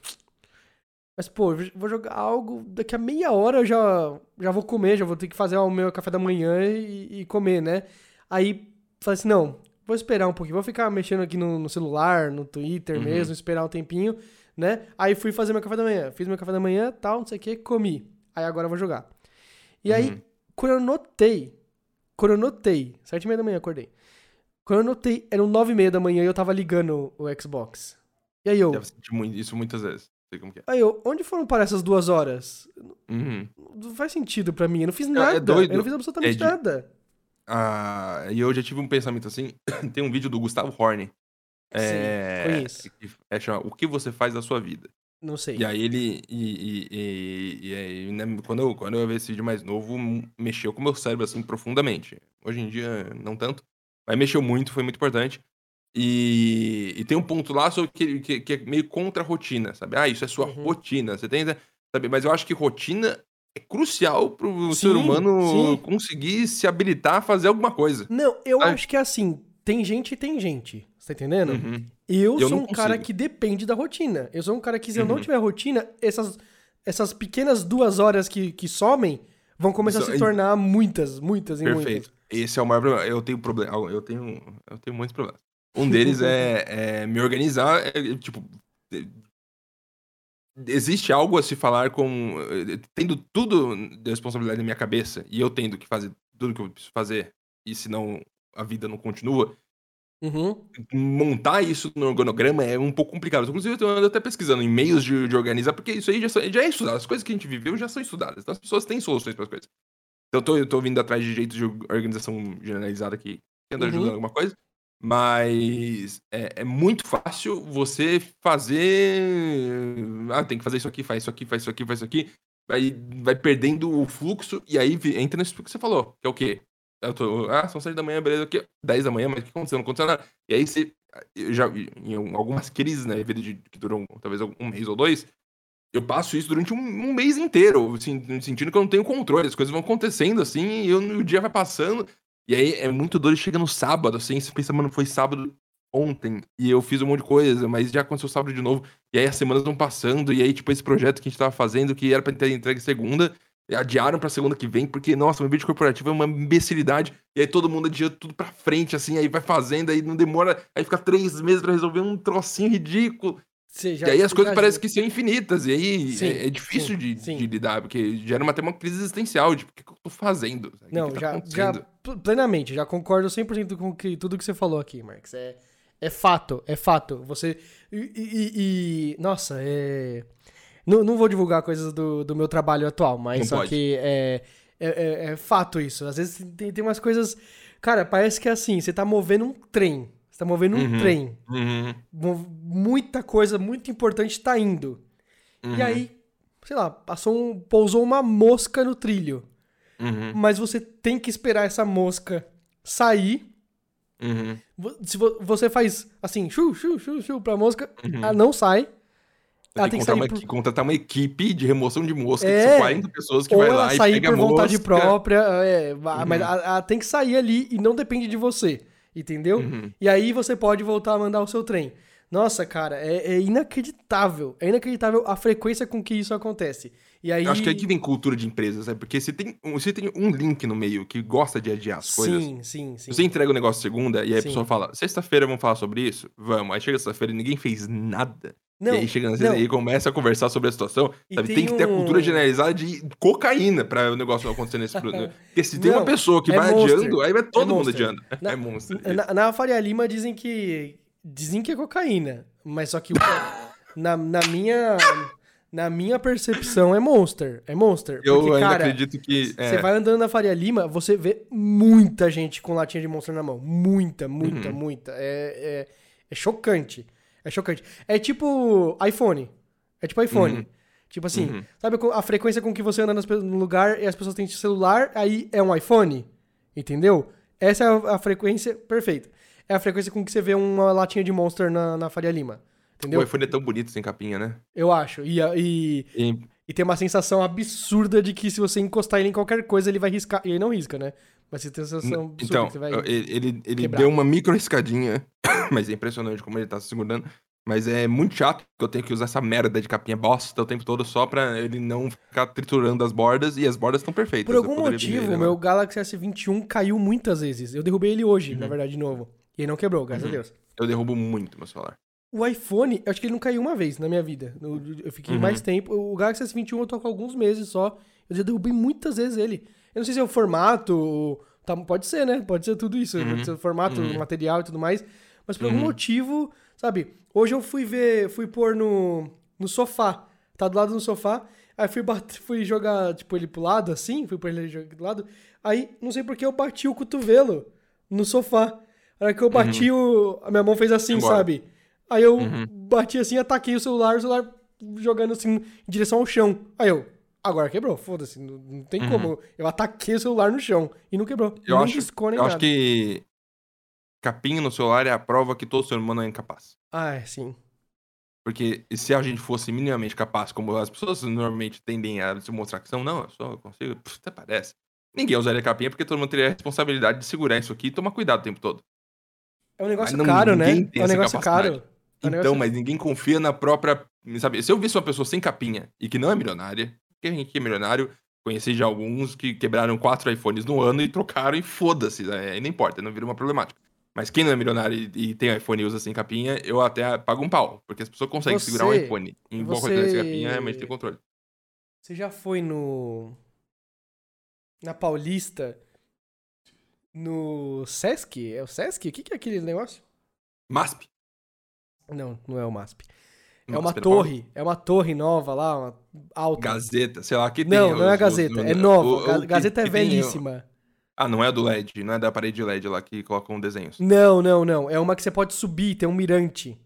A: Mas, pô, vou jogar algo, daqui a meia hora eu já, já vou comer, já vou ter que fazer o meu café da manhã e, e comer, né? Aí, falei assim, não, vou esperar um pouquinho, vou ficar mexendo aqui no, no celular, no Twitter
B: Uhum.
A: mesmo, esperar um tempinho, né? Aí fui fazer meu café da manhã, fiz meu café da manhã, tal, não sei o que, comi. Aí agora eu vou jogar. E aí,
B: Uhum.
A: quando eu notei, quando eu notei, sete e meia da manhã acordei, quando eu notei, eram nove e meia da manhã e eu tava ligando o Xbox. E aí eu,
B: Deve sentir isso muitas vezes. Sei como que é.
A: aí eu, onde foram parar essas duas horas?
B: Uhum.
A: Não faz sentido pra mim, eu não fiz
B: É- é
A: nada,
B: doido,
A: eu não fiz absolutamente
B: Ed.
A: nada.
B: Ah, e eu já tive um pensamento assim. [COUGHS] Tem um vídeo do Gustavo Horn. É,
A: conheço.
B: que é chama O que você faz da sua vida?
A: Não sei.
B: E aí ele. E, e, e- aí, né, quando, eu, quando eu vi esse vídeo mais novo, mexeu com o meu cérebro assim profundamente. Hoje em dia, não tanto. Mas mexeu muito, foi muito importante. E, e tem um ponto lá sobre que, que, que é meio contra a rotina, sabe? Ah, isso é sua
A: Uhum.
B: rotina. Você tem. Sabe? Mas eu acho que rotina é crucial pro
A: Sim,
B: ser humano
A: sim.
B: conseguir se habilitar a fazer alguma coisa.
A: Não, eu
B: Sabe?
A: acho que é assim, tem gente e tem gente. Você tá entendendo?
B: Uhum.
A: Eu,
B: Eu
A: sou um cara que depende da rotina. Eu sou um cara que, se eu não
B: Uhum.
A: tiver rotina, essas, essas pequenas duas horas que, que somem vão começar a
B: Isso-
A: se tornar muitas, muitas e muitas.
B: Perfeito. Esse é o maior problema. Eu tenho problema. Eu tenho, eu tenho muitos problemas. Um [LAUGHS] deles é, é me organizar. é, tipo, existe algo a se falar com. eh, Tendo tudo de responsabilidade na minha cabeça e eu tendo que fazer tudo que eu preciso fazer, e senão a vida não continua.
A: Uhum.
B: Montar isso no organograma é um pouco complicado. Inclusive, eu ando até pesquisando em meios de, de organizar, porque isso aí já, são- já é estudado. As coisas que a gente viveu já são estudadas. Então as pessoas têm soluções para as coisas. Então eu tô, eu tô vindo atrás de jeitos de organização generalizada que tenta
A: Uhum.
B: ajudar alguma coisa. Mas é, é muito fácil você fazer. Ah, tem que fazer isso aqui, faz isso aqui, faz isso aqui, faz isso aqui. Aí vai perdendo o fluxo e aí entra nisso que você falou, que é o quê? Tô, ah, são 7 da manhã, beleza, aqui, 10 da manhã, mas o que aconteceu? Não aconteceu nada. E aí você. Já, em algumas crises na vida de, que duram talvez um mês ou dois, eu passo isso durante um, um mês inteiro, assim, sentindo que eu não tenho controle, as coisas vão acontecendo assim, e eu, o dia vai passando. E aí é muito doido, chega no sábado, assim, você pensa, mano, foi sábado ontem, e eu fiz um monte de coisa, mas já aconteceu sábado de novo, e aí as semanas vão passando, e aí, tipo, esse projeto que a gente tava fazendo, que era pra ter entregue segunda, adiaram pra segunda que vem, porque, nossa, o vídeo corporativo é uma imbecilidade, e aí todo mundo adia tudo pra frente, assim, aí vai fazendo, aí não demora, aí fica três meses pra resolver um trocinho ridículo,
A: já-
B: e aí as coisas parecem que são infinitas, e aí
A: Sim,
B: é, é difícil
A: sim,
B: de,
A: sim.
B: de lidar, porque gera uma, até uma crise existencial de o que, que eu tô fazendo? O que
A: Não,
B: que tá
A: já, já plenamente, já concordo 100% com que, tudo que você falou aqui, Marcos. É, é fato, é fato. Você. E. e- e- nossa, é. Não, não vou divulgar coisas do, do meu trabalho atual, mas
B: Não
A: só
B: pode.
A: que é, é, é- é fato isso. Às vezes tem, tem umas coisas. Cara, parece que é assim, você tá movendo um trem. Você tá movendo um
B: Uhum.
A: trem.
B: Uhum,
A: Muita coisa muito importante tá indo.
B: uhum,
A: E aí, sei lá, passou um, pousou uma mosca no trilho.
B: Uhum,
A: Mas você tem que esperar essa mosca sair.
B: uhum,
A: Se vo- você faz assim, chu, chu, chu, chu pra mosca,
B: Uhum.
A: ela não sai. Ela
B: tem que
A: que
B: contratar
A: sair
B: uma, contratar uma equipe de remoção de mosca, que
A: É,
B: são 40 pessoas que
A: ou
B: vai
A: ela
B: lá e
A: sair
B: pega
A: por
B: a
A: vontade
B: mosca.
A: própria, é, mas
B: Uhum.
A: ela, ela tem que sair ali e não depende de você, entendeu?
B: Uhum.
A: E aí você pode voltar a mandar o seu trem. Nossa, cara, é, é inacreditável. É inacreditável a frequência com que isso acontece. E aí...
B: Eu acho que aqui vem cultura de empresas, é porque se tem, um- se tem um link no meio que gosta de adiar as coisas,
A: Sim, sim, sim.
B: Você entrega o negócio segunda e aí a
A: Sim.
B: pessoa fala, sexta-feira vamos falar sobre isso? Vamos. Aí chega sexta-feira e ninguém fez nada.
A: Não,
B: e aí chega na
A: não.
B: e começa a conversar sobre a situação.
A: E
B: sabe?
A: tem
B: Tem, que ter a
A: um-
B: cultura generalizada de cocaína pra o negócio não acontecer nesse produto. [LAUGHS] Porque se tem
A: Não,
B: uma pessoa que
A: é
B: vai
A: Monster.
B: adiando, aí vai todo mundo
A: Monster.
B: adiando.
A: Na-
B: É monstro.
A: Na, na Faria Lima dizem que. Dizem que é cocaína. Mas só que o- [LAUGHS] na, na minha. Na minha percepção é Monster. É Monster.
B: Eu
A: porque,
B: ainda
A: cara,
B: acredito que.
A: Você
B: É,
A: vai andando na Faria Lima, você vê muita gente com latinha de Monster na mão. Muita, muita,
B: Uhum.
A: muita. É, é, é chocante. É chocante. É tipo iPhone. É tipo iPhone.
B: Uhum.
A: Tipo assim,
B: Uhum.
A: sabe a frequência com que você anda no lugar e as pessoas têm celular, aí é um iPhone? Entendeu? Essa é a frequência perfeita. É a frequência com que você vê uma latinha de Monster na, na Faria Lima. Entendeu?
B: o iPhone é tão bonito sem capinha, né?
A: Eu acho. E, e,
B: E
A: e tem uma sensação absurda de que se você encostar ele em qualquer coisa, ele vai riscar. E ele não risca, né? Mas você tem a sensação absurda
B: Então,
A: que você vai.
B: ele, ele,
A: quebrar.
B: deu uma micro riscadinha, [COUGHS] mas é impressionante como ele tá se segurando. Mas é muito chato que eu tenho que usar essa merda de capinha bosta o tempo todo só pra ele não ficar triturando as bordas, e as bordas estão perfeitas.
A: Por algum motivo,
B: ele
A: meu. Galaxy S21 caiu muitas vezes. Eu derrubei ele hoje,
B: Uhum.
A: na verdade, de novo. E ele não quebrou, graças
B: Uhum.
A: a Deus.
B: Eu derrubo muito meu celular.
A: O iPhone, eu acho que ele não caiu uma vez na minha vida. Eu fiquei
B: Uhum.
A: mais tempo. O Galaxy S21 eu tô com alguns meses só. Eu já derrubei muitas vezes ele. Eu não sei se é o formato. tá- pode ser, né? Pode ser tudo isso.
B: Uhum.
A: Pode ser o formato,
B: Uhum.
A: o material e tudo mais. Mas por algum
B: Uhum.
A: motivo, sabe? Hoje eu fui ver, fui pôr no, no sofá. Tá do lado do sofá. Aí fui, bater, fui jogar, tipo, ele pro lado, assim. Fui pôr ele jogar do lado. Aí, não sei porque eu bati o cotovelo no sofá. A hora que eu bati, o, a minha mão fez assim,
B: Embora.
A: sabe? Aí eu
B: Uhum.
A: bati assim, ataquei o celular, o celular jogando assim em direção ao chão. Aí eu, agora quebrou, foda-se, não, não tem
B: Uhum.
A: como. Eu ataquei o celular no chão e não quebrou.
B: Eu
A: nem
B: acho,
A: riscou nem
B: eu
A: nada.
B: acho que capinha no celular é a prova que todo ser humano é incapaz.
A: Ah, é, sim.
B: Porque se a gente fosse minimamente capaz, como as pessoas normalmente tendem a se mostrar que são, não, eu só consigo, até parece. Ninguém usaria capinha porque todo mundo teria a responsabilidade de segurar isso aqui e tomar cuidado o tempo todo.
A: É um negócio
B: não-
A: caro, né?
B: tem
A: É um
B: essa
A: negócio caro. É um
B: Então,
A: negócio-
B: mas ninguém confia na própria. Sabe, se eu visse uma pessoa sem capinha e que não é milionária, quem aqui é milionário, conheci já alguns que quebraram quatro iPhones no ano e trocaram e foda-se, né? aí não importa, não vira uma problemática. Mas quem não é milionário e, e tem iPhone e usa sem capinha, eu até pago um pau, porque as pessoas conseguem
A: Você-
B: segurar um iPhone em boa qualidade sem
A: você-
B: capinha, realmente tem controle.
A: Você já foi no. Na Paulista? No Sesc? É o Sesc? O que, que é aquele negócio?
B: MASP.
A: Não, não é o MASP. É uma
B: da
A: torre. É uma torre nova lá, uma alta.
B: Gazeta, sei lá, que tem.
A: Não, não é a
B: os-
A: Gazeta. É nova.
B: o
A: Gazeta é velhíssima.
B: Ah, não é do LED, não é da parede LED lá que colocam desenhos.
A: Não, não, não. É uma que você pode subir, tem um mirante.
B: É a mínima ideia.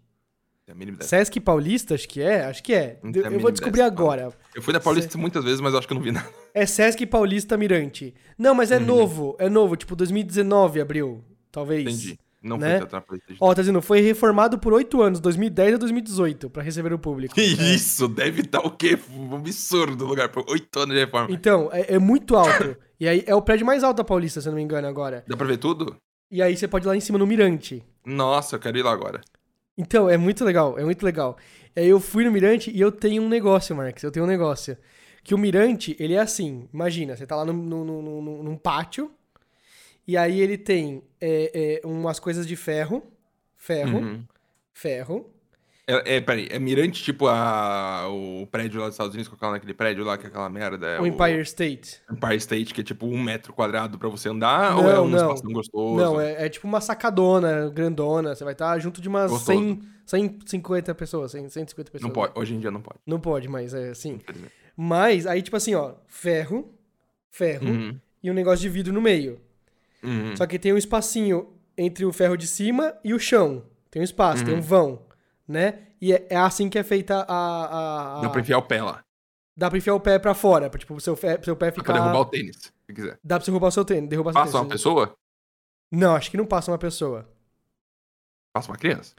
A: Sesc Paulista, acho que é? Acho que é.
B: A
A: Eu vou descobrir
B: ideia,
A: agora.
B: Eu fui na Paulista muitas vezes, mas eu acho que eu não vi nada.
A: É Sesc Paulista Mirante. Não, mas é
B: Uhum.
A: novo. É novo. Tipo, 2019 abriu. Talvez.
B: Entendi. Não
A: Né?
B: foi.
A: Ó, tá dizendo, foi reformado por 8 anos, 2010 a 2018, pra receber o público.
B: Que
A: É.
B: isso? Deve estar o quê? Um absurdo lugar. Por oito anos de reforma.
A: Então, é, é muito alto. e aí é o prédio mais alto da Paulista, se eu não me engano, agora.
B: Dá pra ver tudo?
A: E aí você pode ir lá em cima no Mirante.
B: Nossa, eu quero ir lá agora.
A: Então, é muito legal, é muito legal. E aí eu fui no Mirante e eu tenho um negócio, Marcos, eu tenho um negócio. Que o Mirante, ele é assim, imagina, você tá lá num, num, num- num- num pátio, e aí ele tem é, é, umas coisas de ferro, ferro,
B: Uhum.
A: ferro.
B: É, é, peraí, é mirante tipo a, o prédio lá dos Estados Unidos, colocar naquele prédio lá, que é aquela merda. É
A: o Empire State.
B: Empire State, que é tipo um metro quadrado pra você andar, ou
A: Não,
B: é um
A: não.
B: espaço gostoso?
A: Não, é, é tipo uma sacadona, grandona. Você vai estar junto de umas
B: Gostoso.
A: 100, 150 pessoas, 100, 150 pessoas.
B: Não pode, hoje em dia não pode.
A: Não pode, mas é assim. Mas aí, tipo assim, ó, ferro, ferro
B: Uhum.
A: e um negócio de vidro no meio.
B: Uhum.
A: Só que tem um espacinho entre o ferro de cima e o chão. Tem um espaço, tem um
B: Uhum.
A: vão, né? E é, é assim que é feita a. a, a-
B: Dá pra enfiar o pé lá.
A: Dá pra enfiar o pé pra fora, pra tipo, o seu, pé- seu pé
B: Dá pra
A: ficar.
B: derrubar o tênis, se quiser.
A: Dá pra você roubar o seu tênis, derrubar seu
B: Passa uma
A: tênis.
B: pessoa?
A: Não, acho que não passa uma pessoa.
B: Passa uma criança.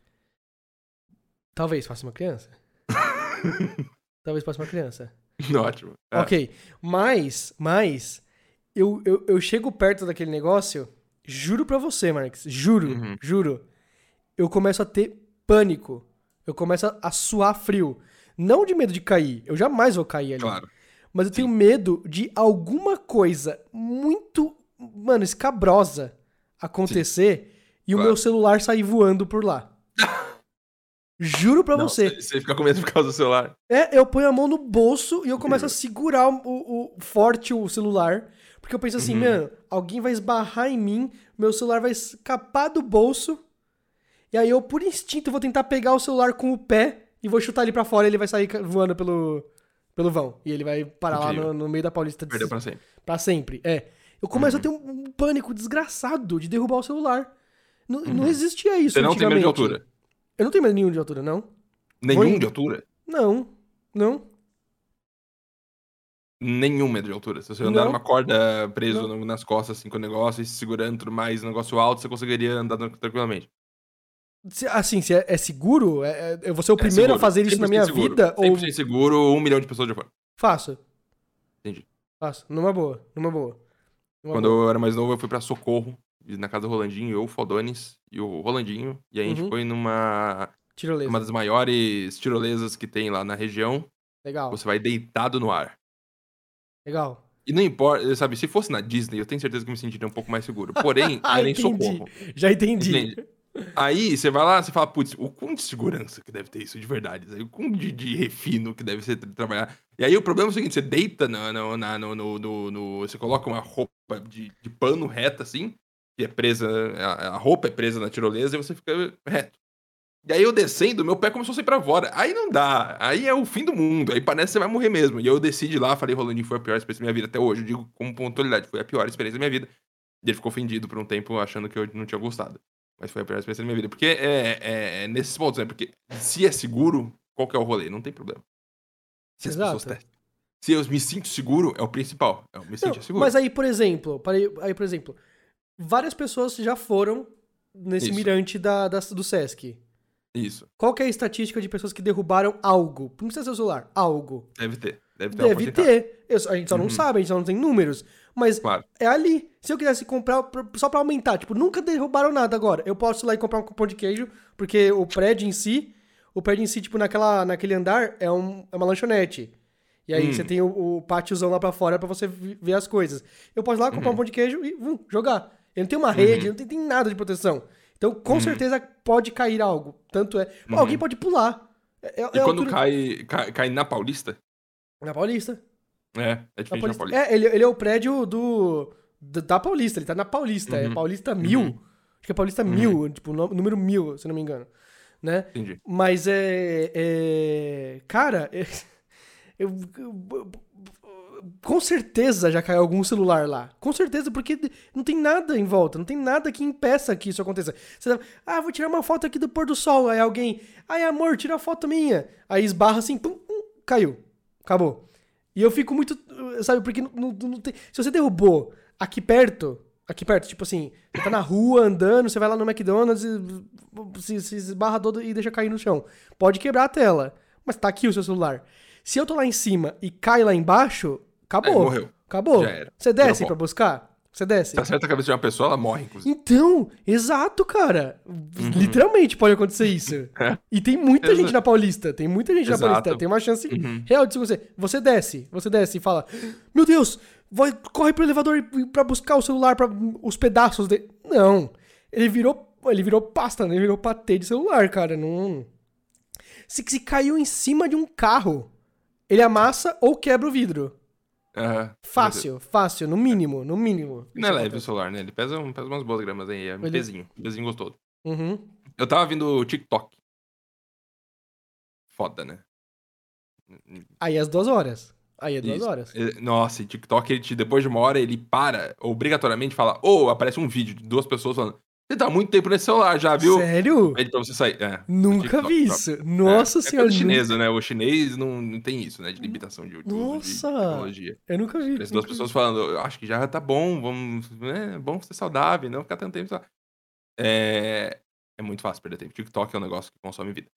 A: Talvez passe uma criança. [LAUGHS] Talvez passe uma criança.
B: Ótimo. É.
A: Ok, mas, mas, eu, eu, eu chego perto daquele negócio, juro pra você, Marx, juro,
B: Uhum.
A: juro, eu começo a ter pânico. Eu começo a, suar frio. Não de medo de cair, eu jamais vou cair ali.
B: Claro.
A: Mas eu tenho medo de alguma coisa muito, mano, escabrosa acontecer e o
B: Claro.
A: meu celular sair voando por lá. [LAUGHS] Juro pra
B: Não,
A: você.
B: Você fica com medo por causa do celular.
A: É, eu ponho a mão no bolso e eu começo a segurar o, o- o- forte o celular. Porque eu penso assim,
B: Uhum.
A: mano, alguém vai esbarrar em mim, meu celular vai escapar do bolso. E aí eu, por instinto, vou tentar pegar o celular com o pé e vou chutar ele pra fora e ele vai sair voando pelo, pelo vão. E ele vai parar lá
B: Incrível.
A: no, no meio da Paulista de
B: Perdeu pra sempre.
A: Pra sempre, é. Eu começo
B: Uhum.
A: a ter um, um pânico desgraçado de derrubar o celular. Não, não existia isso
B: Uhum. Você não tem medo de altura.
A: Eu não tenho medo nenhum de altura, não.
B: Nenhum de altura?
A: Não, não.
B: Nenhum medo de altura. Se você andar
A: Não.
B: numa corda preso
A: Não.
B: nas costas, assim, com o negócio, e se segurando tudo mais, negócio alto, você conseguiria andar tranquilamente.
A: Assim, se é, é seguro, é, é- eu vou ser o
B: É
A: primeiro a
B: seguro,
A: fazer isso na
B: 100%
A: minha
B: seguro.
A: vida? Ou
B: 100% seguro, um milhão de pessoas já foram.
A: faço?
B: Entendi.
A: Faço, numa boa, numa boa. Numa
B: Quando
A: boa.
B: eu era mais novo, eu fui pra Socorro, na casa do Rolandinho, eu, o Fodones e o Rolandinho. E a gente
A: Uhum.
B: foi numa
A: Tirolesa.
B: uma das maiores tirolesas que tem lá na região.
A: Legal,
B: Você vai deitado no ar.
A: legal.
B: E não importa, sabe, se fosse na Disney, eu tenho certeza que eu me sentiria um pouco mais seguro. [LAUGHS] Porém,
A: Ah,
B: era em
A: entendi.
B: Socorro.
A: Já entendi.
B: Entende? Aí você vai lá, você fala, putz, o quão de segurança que deve ter isso de verdade, o quão de, de refino que deve ser tra- trabalhar. E aí o problema é o seguinte, você deita na, na, na- no, no, no- no- Você coloca uma roupa de, de pano reta, assim, que é presa. A, a roupa é presa na tirolesa e você fica reto. E aí eu descendo, meu pé começou a sair pra fora. Aí não dá. Aí é o fim do mundo. Aí parece que você vai morrer mesmo. E eu desci de lá, falei, Rolandinho, foi a pior experiência da minha vida até hoje. Eu digo com pontualidade, foi a pior experiência da minha vida. E ele ficou ofendido por um tempo, achando que eu não tinha gostado. Mas foi a pior experiência da minha vida. Porque é, é, é nesses pontos, né? Porque se é seguro, qual que é o rolê? Não tem problema. Se as
A: Exato.
B: pessoas testam. Se eu me sinto seguro, é o principal. Eu me
A: Não,
B: sinto seguro.
A: mas aí, por exemplo, parei- aí, por exemplo, várias pessoas já foram nesse
B: Isso.
A: mirante da, da- do Sesc.
B: Isso.
A: Qual que é a estatística de pessoas que derrubaram algo? Não precisa ser o celular, algo.
B: Deve ter. Deve ter.
A: Deve ter. Eu- a gente só não
B: Uhum.
A: sabe, a gente só não tem números. Mas
B: Claro.
A: é ali. Se eu quisesse comprar pra- só pra aumentar, tipo, nunca derrubaram nada agora. Eu posso ir lá e comprar um cupom de queijo, porque o prédio em si, o prédio em si, tipo, naquela, naquele andar é, um, é uma lanchonete. E aí
B: Hum.
A: você tem o, o pátiozão lá pra fora pra você ver as coisas. Eu posso ir lá
B: Uhum.
A: comprar um pão de queijo e vum, jogar. Ele não tem uma rede, não tem, tem nada de proteção. Então, com
B: Uhum.
A: certeza pode cair algo. Tanto é. Pô, Alguém pode pular. É, é-
B: E
A: é
B: quando
A: altura-
B: cai, cai, cai na Paulista,
A: Na Paulista.
B: É, é
A: Paulista.
B: na Paulista.
A: É, ele, ele é o prédio do, do- da Paulista, ele tá na Paulista, é
B: Uhum.
A: Paulista Mil. Acho que é Paulista Mil, tipo, número mil, se não me engano. Né?
B: Entendi.
A: Mas é. é- cara, é- eu- [LAUGHS] eu- com certeza já caiu algum celular lá. Com certeza, porque não tem nada em volta, não tem nada que impeça que isso aconteça. Você, ah, vou tirar uma foto aqui do pôr do sol. Aí alguém, ai amor, tira a foto minha. Aí esbarra assim, pum, pum, caiu. Acabou. E eu fico muito, sabe, porque não, não- não tem. Se você derrubou aqui perto, aqui perto, tipo assim, você tá na rua andando, você vai lá no McDonald's e se, se esbarra todo e deixa cair no chão. Pode quebrar a tela, mas tá aqui o seu celular. Se eu tô lá em cima e cai lá embaixo, acabou.
B: É, morreu.
A: Acabou.
B: Já era.
A: Você desce pra buscar? Você desce?
B: Se acerta a cabeça de uma pessoa, ela morre, inclusive.
A: Então, exato, cara. Literalmente pode acontecer isso.
B: Uhum. [LAUGHS] É.
A: E tem muita gente na Paulista. Tem muita gente
B: Exato.
A: na Paulista. Tem uma chance
B: Uhum.
A: real de você. Você desce, você desce e fala: Meu Deus, vai, corre pro elevador pra buscar o celular, para os pedaços dele. Não. Ele virou. Ele virou pasta, né? Ele virou patê de celular, cara. Não. Se, se caiu em cima de um carro, ele amassa ou quebra o vidro.
B: Aham.
A: Fácil, fácil, no mínimo, no mínimo.
B: Não é leve o celular, né? Ele pesa, um- pesa umas boas gramas aí. É um
A: Ele-
B: pezinho. Um pezinho gostoso.
A: Uhum.
B: Eu tava vendo o TikTok. Foda, né?
A: Aí as duas horas. Aí é duas
B: Isso.
A: horas.
B: Nossa, e TikTok, ele te- depois de uma hora, ele para, obrigatoriamente fala, ou aparece um vídeo de duas pessoas falando, você tá há muito tempo nesse celular já, viu?
A: Sério?
B: Aí pra você sair. É.
A: Nunca vi isso. Nossa
B: é,
A: senhora.
B: É chinesa, né? O chinês não, não tem isso, né? De limitação de, de, uso de
A: Nossa!
B: tecnologia.
A: Eu nunca vi.
B: As duas pessoas falando, eu acho que já tá bom, vamos. né, É bom ser saudável, não ficar tanto tempo. só." É, é muito fácil perder tempo. TikTok é um negócio que consome vida.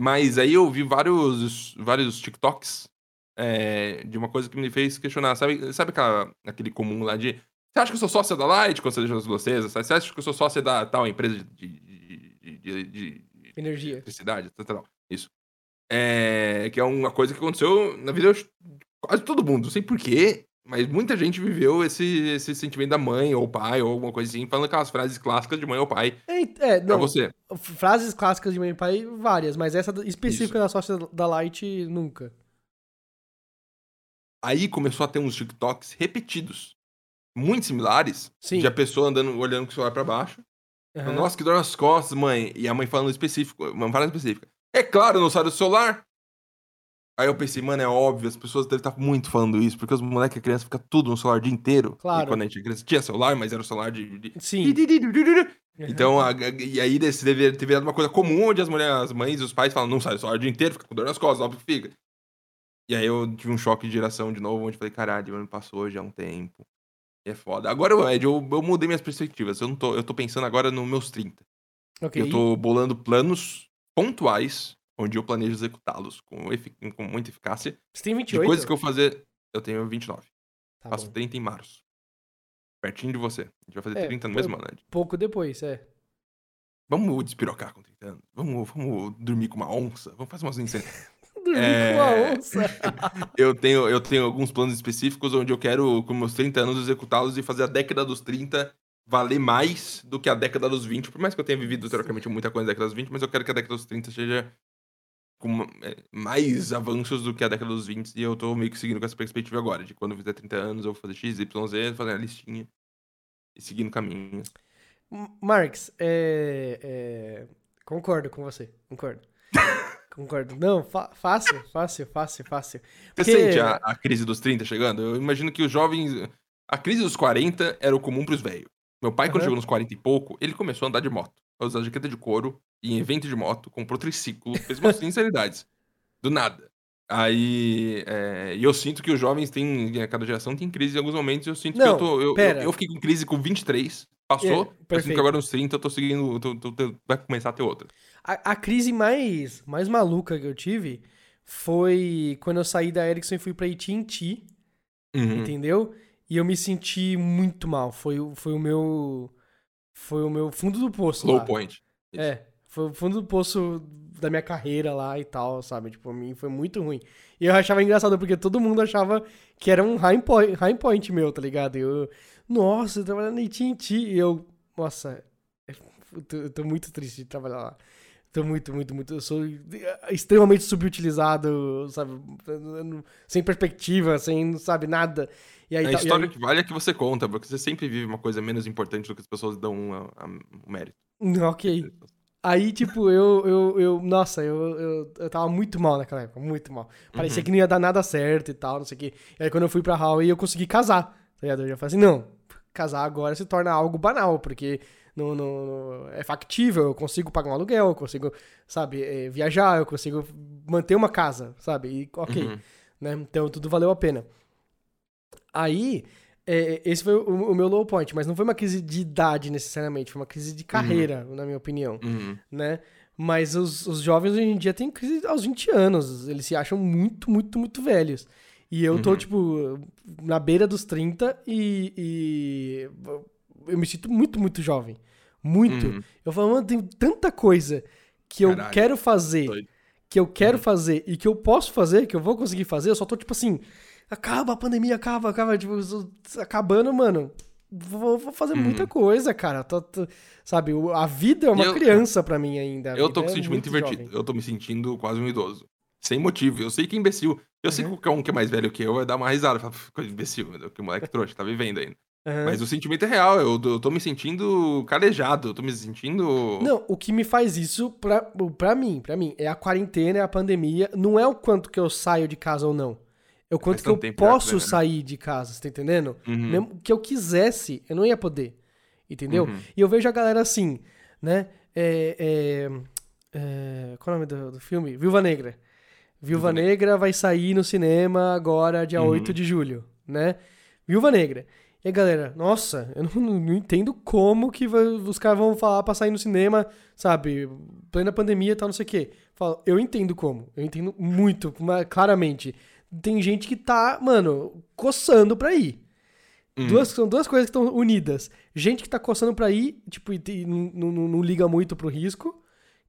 B: Mas aí eu vi vários, vários TikToks é, de uma coisa que me fez questionar. Sabe, sabe aquela, aquele comum lá de. Você acha que eu sou sócia da Light quando você deixa as vocês? Você acha que eu sou sócia da tal empresa de, de, de, de- de-.
A: Energia.
B: eletricidade, tal. Isso. É, que é uma coisa que aconteceu na vida de quase todo mundo. Não sei porquê, mas muita gente viveu esse, esse sentimento da mãe ou pai ou alguma coisa assim, falando aquelas frases clássicas de mãe ou pai
A: É, é,
B: pra
A: não,
B: você.
A: frases clássicas de mãe e pai, várias, mas essa específica da sócia da Light, nunca.
B: Aí começou a ter uns TikToks repetidos, muito similares,
A: Sim.
B: de a pessoa andando, olhando com o celular pra baixo.
A: Aham.
B: Nossa, que dor nas costas, mãe. E a mãe falando específico, uma frase específica. É claro, não sai do celular. Aí eu pensei, mano, é óbvio, as pessoas devem estar muito falando isso, porque os moleques e criança ficam tudo no celular o dia inteiro.
A: Claro.
B: E quando a gente criança tinha celular, mas era o celular de. de-
A: Sim.
B: Então, a- e aí desse deveria ter virado uma coisa comum onde as mulheres, as mães e os pais falam, não sai do celular o dia inteiro, fica com dor nas costas, óbvio que fica. E aí eu tive um choque de geração de novo, onde eu falei, caralho, mano, passou já um tempo. É foda. Agora, Ed, eu, eu mudei minhas perspectivas. Eu, não tô, eu tô pensando agora nos meus 30.
A: Ok.
B: Eu tô bolando planos pontuais, onde eu planejo executá-los com, com muita eficácia.
A: Você tem
B: De
A: 28?
B: coisas que eu vou fazer. Eu tenho 29.
A: Tá
B: faço
A: bom.
B: 30 em março. Pertinho de você. A gente vai fazer
A: É,
B: 30 no
A: foi-
B: mesmo ano, Ed.
A: Pouco depois, é.
B: Vamos despirocar com 30 anos. Vamos, vamos dormir com uma onça. Vamos fazer umas [LAUGHS] incêndios.
A: Dormir
B: É.
A: a onça. [LAUGHS]
B: eu, tenho, eu tenho alguns planos específicos onde eu quero, com meus 30 anos, executá-los e fazer a década dos 30 valer mais do que a década dos 20. Por mais que eu tenha vivido, teoricamente, muita coisa na década dos 20, mas eu quero que a década dos 30 seja com é, mais avanços do que a década dos 20. E eu tô meio que seguindo com essa perspectiva agora, de quando eu fizer 30 anos, eu vou fazer X, Y, Z, fazer a listinha e seguindo o caminho.
A: Marx, é, é, Concordo com você. Concordo. [LAUGHS] concordo. Não, fácil, fácil, fácil, fácil.
B: Você
A: Porque-
B: sente a, a crise dos 30 chegando? Eu imagino que os jovens. A crise dos 40 era o comum pros velhos. Meu pai, quando
A: Aham.
B: chegou nos 40 e pouco, ele começou a andar de moto. A usar jaqueta de couro, e em evento de moto, comprou triciclo, fez umas [LAUGHS] sinceridades. Do nada. Aí. é, e eu sinto que os jovens têm. Cada geração tem crise em alguns momentos. Eu sinto
A: Não,
B: que eu tô. Eu,
A: pera.
B: eu, eu fiquei com crise com 23, passou.
A: É,
B: eu sinto que agora nos 30 eu tô seguindo. tô- tô- tô- vai começar a ter outra.
A: A, a crise mais, mais maluca que eu tive foi quando eu saí da Ericsson e fui pra AT&T,
B: Uhum.
A: entendeu? E eu me senti muito mal. Foi, o- foi o meu... Foi o meu fundo do poço
B: Low
A: lá.
B: point. Isso.
A: É, foi o fundo do poço da minha carreira lá e tal, sabe? Tipo, pra mim foi muito ruim. E eu achava engraçado porque todo mundo achava que era um high point, high point meu, tá ligado? E eu, nossa, eu trabalho na AT&T. E eu, nossa, eu tô, eu tô muito triste de trabalhar lá. Tô muito, muito, muito. Eu sou extremamente subutilizado, sabe? Sem perspectiva, sem, sabe, nada. E aí,
B: A
A: tá-
B: história
A: aí-
B: que vale é que você conta, porque você sempre vive uma coisa menos importante do que as pessoas dão a- a- o mérito.
A: Ok. Aí, tipo, eu, eu, eu nossa, eu, eu, eu tava muito mal naquela época, muito mal. Parecia
B: Uhum.
A: que não ia dar nada certo e tal, não sei o quê. E aí, quando eu fui pra Huawei, eu consegui casar, tá ligado? Eu já falei assim, não, casar agora se torna algo banal, porque não, não, não- é factível, eu consigo pagar um aluguel, eu consigo, sabe, eh, viajar, eu consigo manter uma casa, sabe? E, ok,
B: Uhum.
A: né? Então, tudo valeu a pena. Aí, é, esse foi o, o meu low point, mas não foi uma crise de idade necessariamente, foi uma crise de carreira, na minha opinião
B: Uhum.
A: né? Mas os, os jovens hoje em dia têm crise aos 20 anos. Eles se acham muito, muito, muito velhos. E eu tô,
B: Uhum.
A: tipo, na beira dos 30 e, e eu me sinto muito, muito jovem. Muito.
B: Uhum.
A: Eu falo, mano, tem tanta coisa que eu
B: Caralho,
A: quero fazer,
B: doido.
A: que eu quero
B: Uhum.
A: fazer e que eu posso fazer, que eu vou conseguir fazer. Eu só tô, tipo assim, acaba a pandemia, acaba, acaba. Tipo, acabando, mano. Vou, vou fazer
B: Uhum.
A: muita coisa, cara. Tô- tô- sabe, a vida é uma
B: Eu-
A: criança pra mim ainda.
B: Eu tô com
A: é
B: sentimento
A: muito
B: invertido.
A: jovem.
B: Eu tô me sentindo quase um idoso. Sem motivo. Eu sei que é imbecil. Eu sei que qualquer um que é mais velho que eu vai dar uma risada. Fala, "Pff, coisa imbecil, que moleque trouxa, tá vivendo ainda.
A: Aham.
B: Mas o sentimento é real. Eu, eu tô me sentindo calejado. Eu tô me sentindo.
A: Não, o que me faz isso, pra, pra mim, pra mim, é a quarentena, é a pandemia. Não é o quanto que eu saio de casa ou não. É o quanto que eu posso
B: vai, né?
A: sair de casa, você tá entendendo?
B: Uhum.
A: Mesmo que eu quisesse, eu não ia poder. Entendeu?
B: Uhum.
A: E eu vejo a galera assim, né? É, é, é, qual é o nome do, do filme? Viúva Negra. Viúva
B: Viúva
A: Negra vai sair no cinema agora, dia
B: Uhum.
A: 8 de julho, né? Viúva Negra. E galera, nossa, eu não, não entendo como que vai- os caras vão falar pra sair no cinema, sabe? Plena pandemia e tal, não sei o quê. Falo, eu entendo como. Eu entendo muito, claramente. Tem gente que tá, mano, coçando pra ir.
B: Uhum.
A: Duas, são duas coisas que estão unidas. Gente que tá coçando pra ir, tipo, e, te- não, não- não liga muito pro risco.